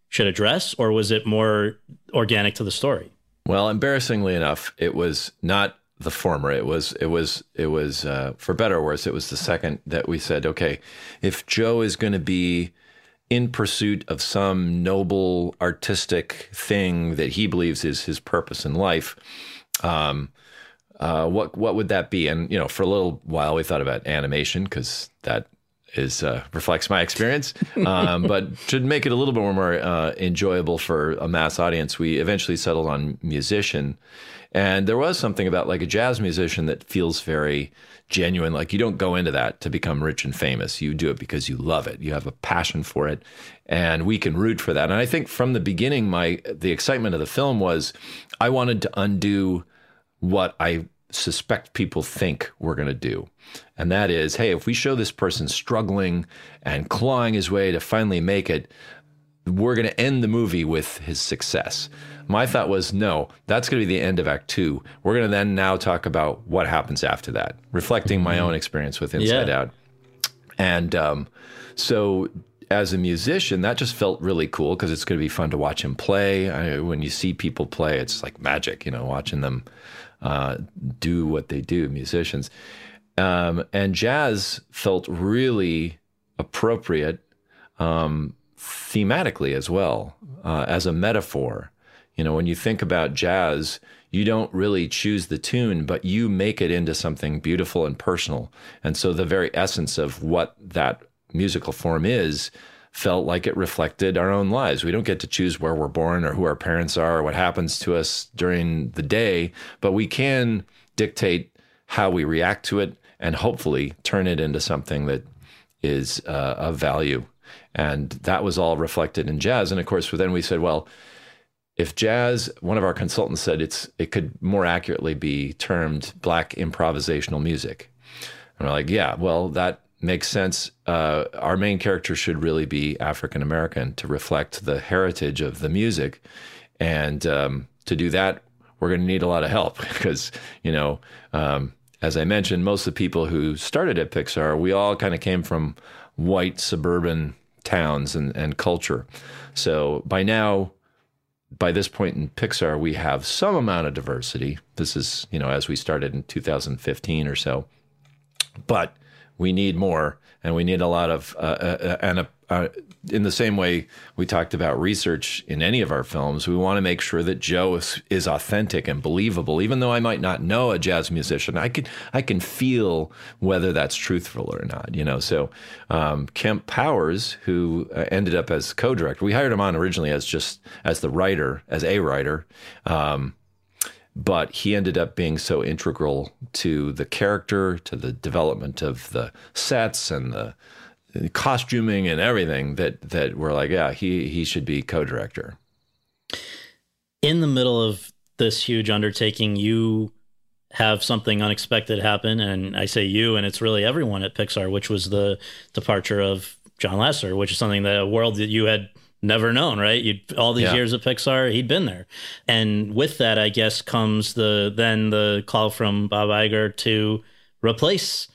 should address, or was it more organic to the story? Well, embarrassingly enough, it was not the former. It was it was it was uh, for better or worse. It was the second that we said, okay, if Joe is going to be in pursuit of some noble artistic thing that he believes is his purpose in life, um, uh, what what would that be? And you know, for a little while we thought about animation because that is uh, reflects my experience. Um, but to make it a little bit more uh, enjoyable for a mass audience, we eventually settled on musician. And there was something about like a jazz musician that feels very genuine. Like you don't go into that to become rich and famous. You do it because you love it. You have a passion for it, and we can root for that. And I think from the beginning, my the excitement of the film was I wanted to undo what I suspect people think we're going to do. And that is, hey, if we show this person struggling and clawing his way to finally make it, we're going to end the movie with his success. My thought was, no, that's going to be the end of Act Two. We're going to then now talk about what happens after that, reflecting my own experience with Inside yeah. Out. And um, so as a musician, that just felt really cool because it's going to be fun to watch him play. I, when you see people play, it's like magic, you know, watching them uh, do what they do, musicians. Um, and jazz felt really appropriate um, thematically as well, uh, as a metaphor. You know, when you think about jazz, you don't really choose the tune, but you make it into something beautiful and personal. And so the very essence of what that musical form is felt like it reflected our own lives. We don't get to choose where we're born or who our parents are or what happens to us during the day, but we can dictate how we react to it and hopefully turn it into something that is uh, of value. And that was all reflected in jazz. And of course, then we said, well, if jazz, one of our consultants said it's it could more accurately be termed black improvisational music. And we're like, yeah, well, that makes sense. Uh, our main character should really be African American to reflect the heritage of the music, and um, to do that, we're going to need a lot of help because you know, um, as I mentioned, most of the people who started at Pixar, we all kind of came from white suburban towns and, and culture. So by now, by this point in Pixar, we have some amount of diversity. This is, you know, as we started in 2015 or so. But we need more, and we need a lot of, uh, uh, and uh, in the same way we talked about research in any of our films, we want to make sure that Joe is, is, authentic and believable. Even though I might not know a jazz musician, I can I can feel whether that's truthful or not. You know, so um, Kemp Powers, who uh, ended up as co-director, we hired him on originally as just as the writer, as a writer. Um, but he ended up being so integral to the character, to the development of the sets and the uh, costuming and everything that that we're like, yeah, he he should be co-director. In the middle of this huge undertaking, you have something unexpected happen, and I say you, and it's really everyone at Pixar, which was the departure of John Lasseter, which is something that a world that you had never known, right? You all these yeah. years of Pixar, he'd been there, and with that, I guess comes the then the call from Bob Iger to replace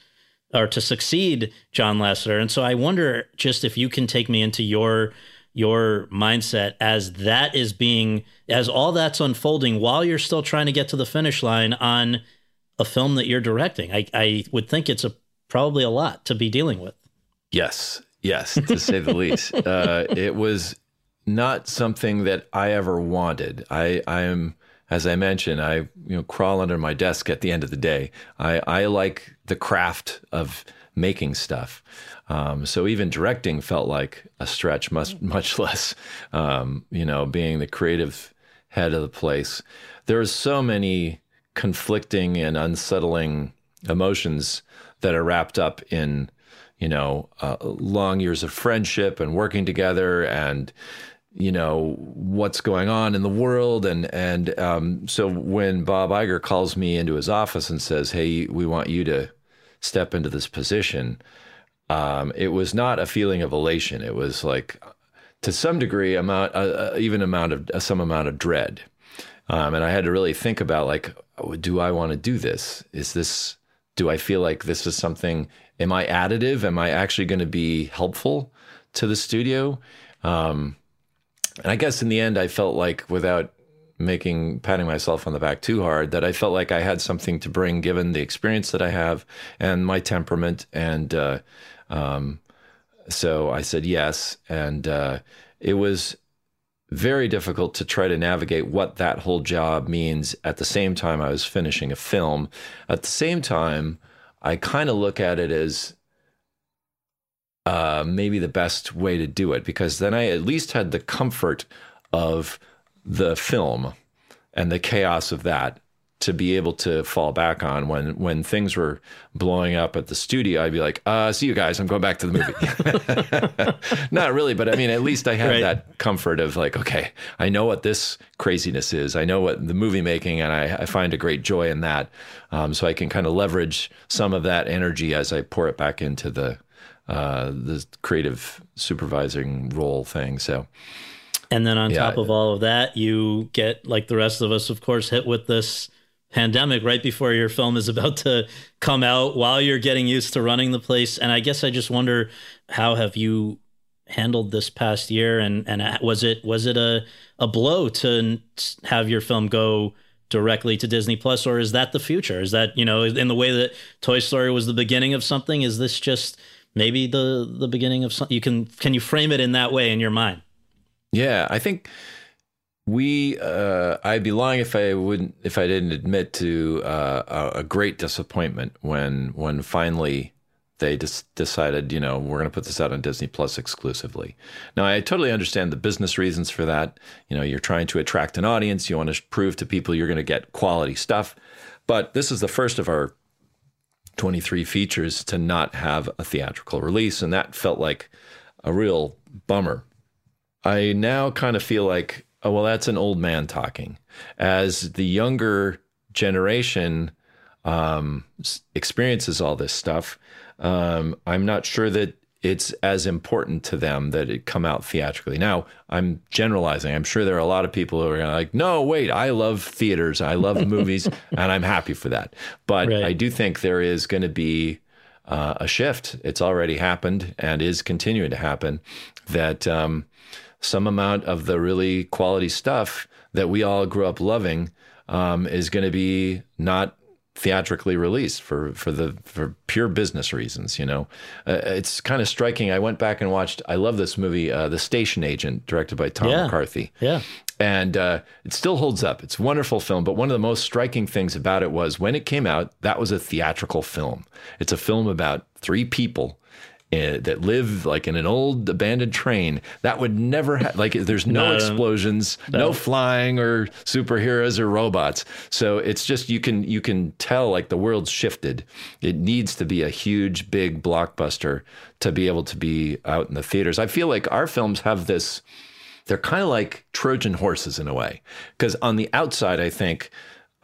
or to succeed John Lasseter. And so I wonder just if you can take me into your your mindset as that is being as all that's unfolding while you're still trying to get to the finish line on a film that you're directing. I, I would think it's a probably a lot to be dealing with. Yes, yes, to say the least. Uh, it was not something that I ever wanted. I I am as I mentioned, I you know crawl under my desk at the end of the day. I, I like the craft of making stuff. Um, so even directing felt like a stretch, much much less um, you know being the creative head of the place. There are so many conflicting and unsettling emotions that are wrapped up in you know uh, long years of friendship and working together and you know what's going on in the world. And and um, so when Bob Iger calls me into his office and says hey we want you to step into this position um, it was not a feeling of elation. It was like to some degree amount uh, uh even amount of uh, some amount of dread. Um, and I had to really think about like oh, do I want to do this? Is this do I feel like this is something am I additive? Am I actually going to be helpful to the studio? Um, and I guess in the end, I felt like without making patting myself on the back too hard that I felt like I had something to bring given the experience that I have and my temperament. And uh, um, so I said yes. And uh, it was very difficult to try to navigate what that whole job means at the same time I was finishing a film. At the same time I kind of look at it as uh, maybe the best way to do it because then I at least had the comfort of the film and the chaos of that to be able to fall back on when when things were blowing up at the studio i'd be like uh see you guys i'm going back to the movie not really but i mean at least i had right. that comfort of like okay i know what this craziness is i know what the movie making and i, I find a great joy in that um, so i can kind of leverage some of that energy as i pour it back into the uh, the creative supervising role thing. So, and then on yeah. top of all of that, you get like the rest of us, of course, hit with this pandemic right before your film is about to come out while you're getting used to running the place. And i guess i just wonder how have you handled this past year? And and was it was it a a blow to have your film go directly to Disney Plus or is that the future? Is that you know in the way that Toy Story was the beginning of something is this just maybe the the beginning of something you can can you frame it in that way in your mind? Yeah i think we uh, I'd be lying if I wouldn't if I didn't admit to uh, a, great disappointment when when finally they just decided you know we're going to put this out on Disney Plus exclusively. Now I totally understand the business reasons for that. You know you're trying to attract an audience. You want to prove to people you're going to get quality stuff. But this is the first of our 23 features to not have a theatrical release, and that felt like a real bummer. I now kind of feel like oh, well, that's an old man talking. As the younger generation um, experiences all this stuff, um, I'm not sure that it's as important to them that it come out theatrically. Now, I'm generalizing. I'm sure there are a lot of people who are like, no, wait, I love theaters, I love movies, and I'm happy for that. But right. I do think there is going to be uh, a shift. It's already happened and is continuing to happen. That um, some amount of the really quality stuff that we all grew up loving um, is going to be not theatrically released for for the for pure business reasons. You know, uh, it's kind of striking. I went back and watched. I love this movie, uh, The Station Agent, directed by Tom yeah. McCarthy. Yeah. And uh, it still holds up. It's a wonderful film. But one of the most striking things about it was when it came out, that was a theatrical film. It's a film about three people uh, that live like in an old abandoned train that would never ha- like there's no, no explosions no. no. flying or superheroes or robots so it's just you can you can tell like the world's shifted it needs to be a huge big blockbuster to be able to be out in the theaters i feel like our films have this they're kind of like trojan horses in a way because on the outside i think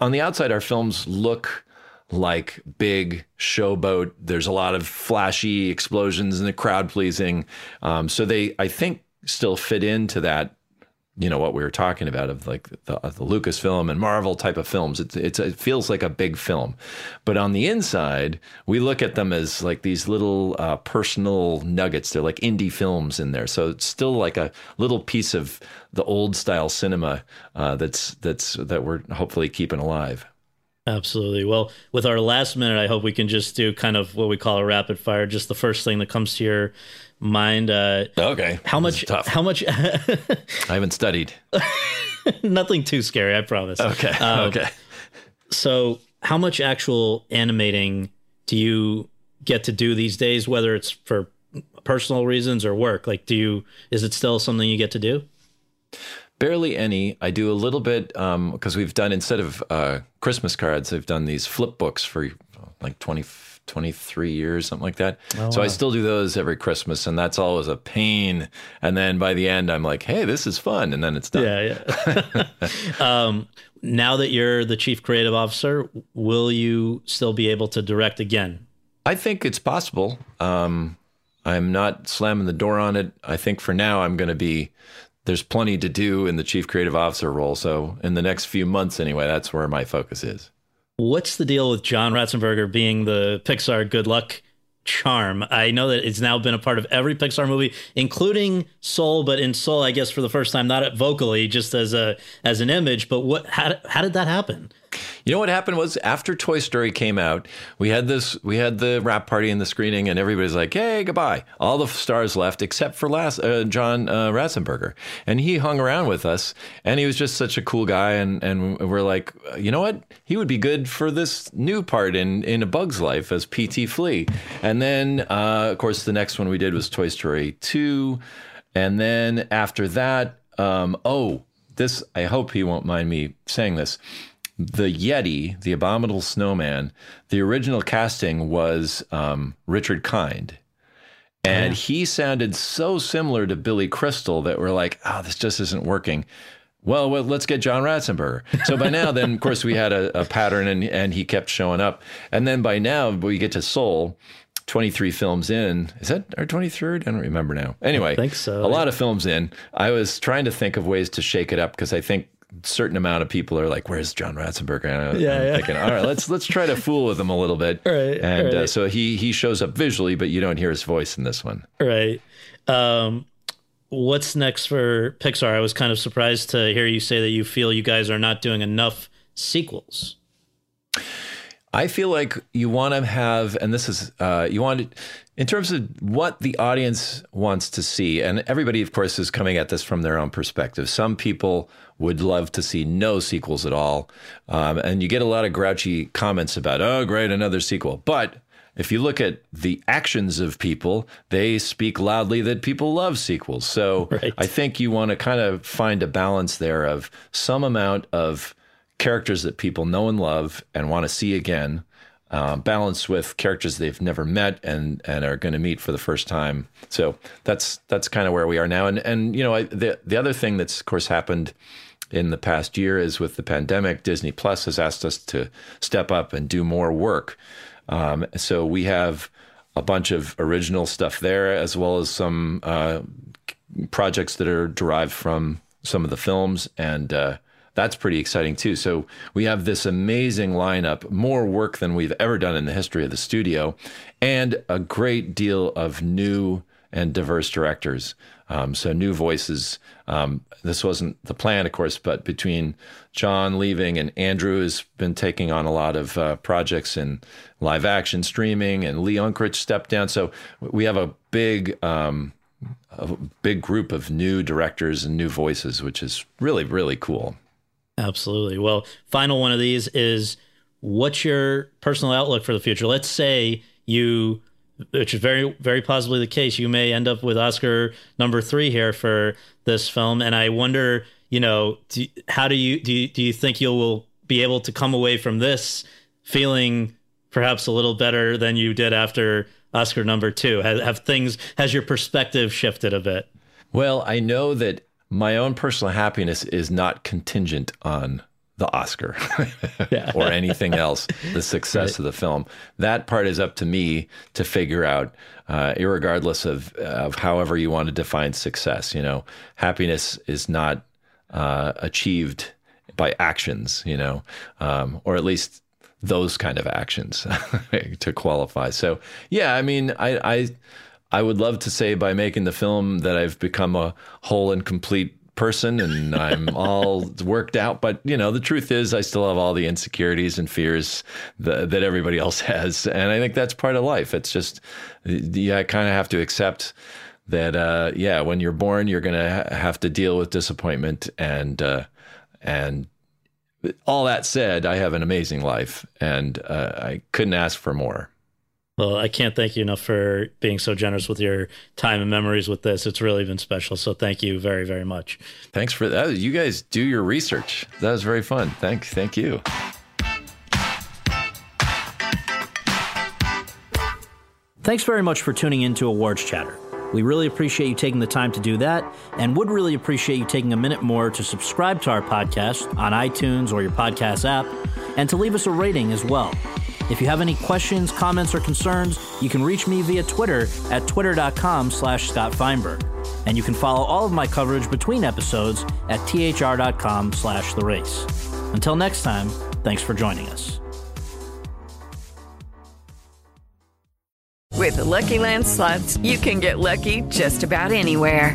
on the outside our films look like big showboat. There's a lot of flashy explosions and the crowd pleasing. Um, so they, I think, still fit into that. You know what we were talking about of like the, the Lucasfilm and Marvel type of films. It's, it's it feels like a big film, but on the inside, we look at them as like these little uh, personal nuggets. They're like indie films in there, so it's still like a little piece of the old style cinema uh, that's that's that we're hopefully keeping alive. Absolutely. Well, with our last minute, I hope we can just do kind of what we call a rapid fire. Just the first thing that comes to your mind. Uh, okay. How much? How much? I haven't studied. Nothing too scary, I promise. Okay. Um, okay. So, how much actual animating do you get to do these days? Whether it's for personal reasons or work, like, do you? Is it still something you get to do? Barely any. I do a little bit because um, we've done instead of uh, Christmas cards, I've done these flip books for like 20, 23 years, something like that. Oh, so wow. I still do those every Christmas, and that's always a pain. And then by the end, I'm like, "Hey, this is fun," and then it's done. Yeah, yeah. um, now that you're the chief creative officer, will you still be able to direct again? I think it's possible. Um, I'm not slamming the door on it. I think for now, I'm going to be there's plenty to do in the chief creative officer role. So in the next few months, anyway, that's where my focus is. What's the deal with John Ratzenberger being the Pixar good luck charm? I know that it's now been a part of every Pixar movie, including Soul, but in Soul, I guess for the first time, not vocally, just as a as an image. But what? How, how did that happen? You know what happened was after Toy Story came out, we had this we had the wrap party and the screening, and everybody's like, "Hey, goodbye." All the stars left except for last uh, John uh, Ratzenberger, and he hung around with us, and he was just such a cool guy, and and we're like, you know what? He would be good for this new part in in A Bug's Life as P.T. Flea, and then uh, of course the next one we did was Toy Story two, and then after that, um, oh, this I hope he won't mind me saying this the Yeti, the Abominable Snowman, the original casting was um, Richard Kind. And yeah. he sounded so similar to Billy Crystal that we're like, oh, this just isn't working. Well, well, let's get John Ratzenberger. So by now, then, of course, we had a, a pattern and, and he kept showing up. And then by now, we get to Soul, 23 films in. Is that our 23rd? I don't remember now. Anyway, I think so. A lot of films in. I was trying to think of ways to shake it up because I think certain amount of people are like, "Where's John Ratzenberger?" And I'm Yeah, yeah. thinking, all right, let's let's try to fool with him a little bit. Right, And Uh, so he he shows up visually, but you don't hear his voice in this one. Right. Um, what's next for Pixar? I was kind of surprised to hear you say that you feel you guys are not doing enough sequels. I feel like you want to have, and this is, uh, you want to, in terms of what the audience wants to see, and everybody, of course, is coming at this from their own perspective. Some people would love to see no sequels at all. Um, and you get a lot of grouchy comments about, oh, great, another sequel. But if you look at the actions of people, they speak loudly that people love sequels. So Right. I think you want to kind of find a balance there of some amount of characters that people know and love and want to see again, uh, balanced with characters they've never met and and are going to meet for the first time. So that's that's kind of where we are now. And and you know I, the the other thing that's of course happened in the past year is with the pandemic, Disney Plus has asked us to step up and do more work. Um, so we have a bunch of original stuff there, as well as some uh, projects that are derived from some of the films, and uh, that's pretty exciting too. So we have this amazing lineup, more work than we've ever done in the history of the studio, and a great deal of new and diverse directors. Um, so new voices. Um, this wasn't the plan, of course, but between John leaving and Andrew has been taking on a lot of uh, projects in live action streaming, and Lee Unkrich stepped down. So we have a big um, a big group of new directors and new voices, which is really, really cool. Absolutely. Well, final one of these is what's your personal outlook for the future? Let's say you, which is very, very possibly the case, you may end up with Oscar number three here for this film. And I wonder, you know, do, how do you, do you, do you think you will be able to come away from this feeling perhaps a little better than you did after Oscar number two? Have, have things, has your perspective shifted a bit? Well, I know that my own personal happiness is not contingent on the Oscar or anything else, the success of the film. That part is up to me to figure out, uh, irregardless of, of however you want to define success. You know, happiness is not uh, achieved by actions, you know, um, or at least those kind of actions to qualify. So, yeah, I mean, I, I, I would love to say by making the film that I've become a whole and complete person and I'm all worked out. But you know, the truth is, I still have all the insecurities and fears that, that everybody else has, and I think that's part of life. It's just, yeah, I kind of have to accept that. Uh, yeah, when you're born, you're gonna ha- have to deal with disappointment and uh, and all that said, I have an amazing life, and uh, I couldn't ask for more. Well, I can't thank you enough for being so generous with your time and memories with this. It's really been special. So thank you very, very much. Thanks for that. You guys do your research. That was very fun. Thank, thank you. Thanks very much for tuning in to Awards Chatter. We really appreciate you taking the time to do that and would really appreciate you taking a minute more to subscribe to our podcast on iTunes or your podcast app and to leave us a rating as well. If you have any questions, comments, or concerns, you can reach me via Twitter at twitter.com slash Scott Feinberg. And you can follow all of my coverage between episodes at thr.com slash the race. Until next time, thanks for joining us. With the Lucky Land slots, you can get lucky just about anywhere.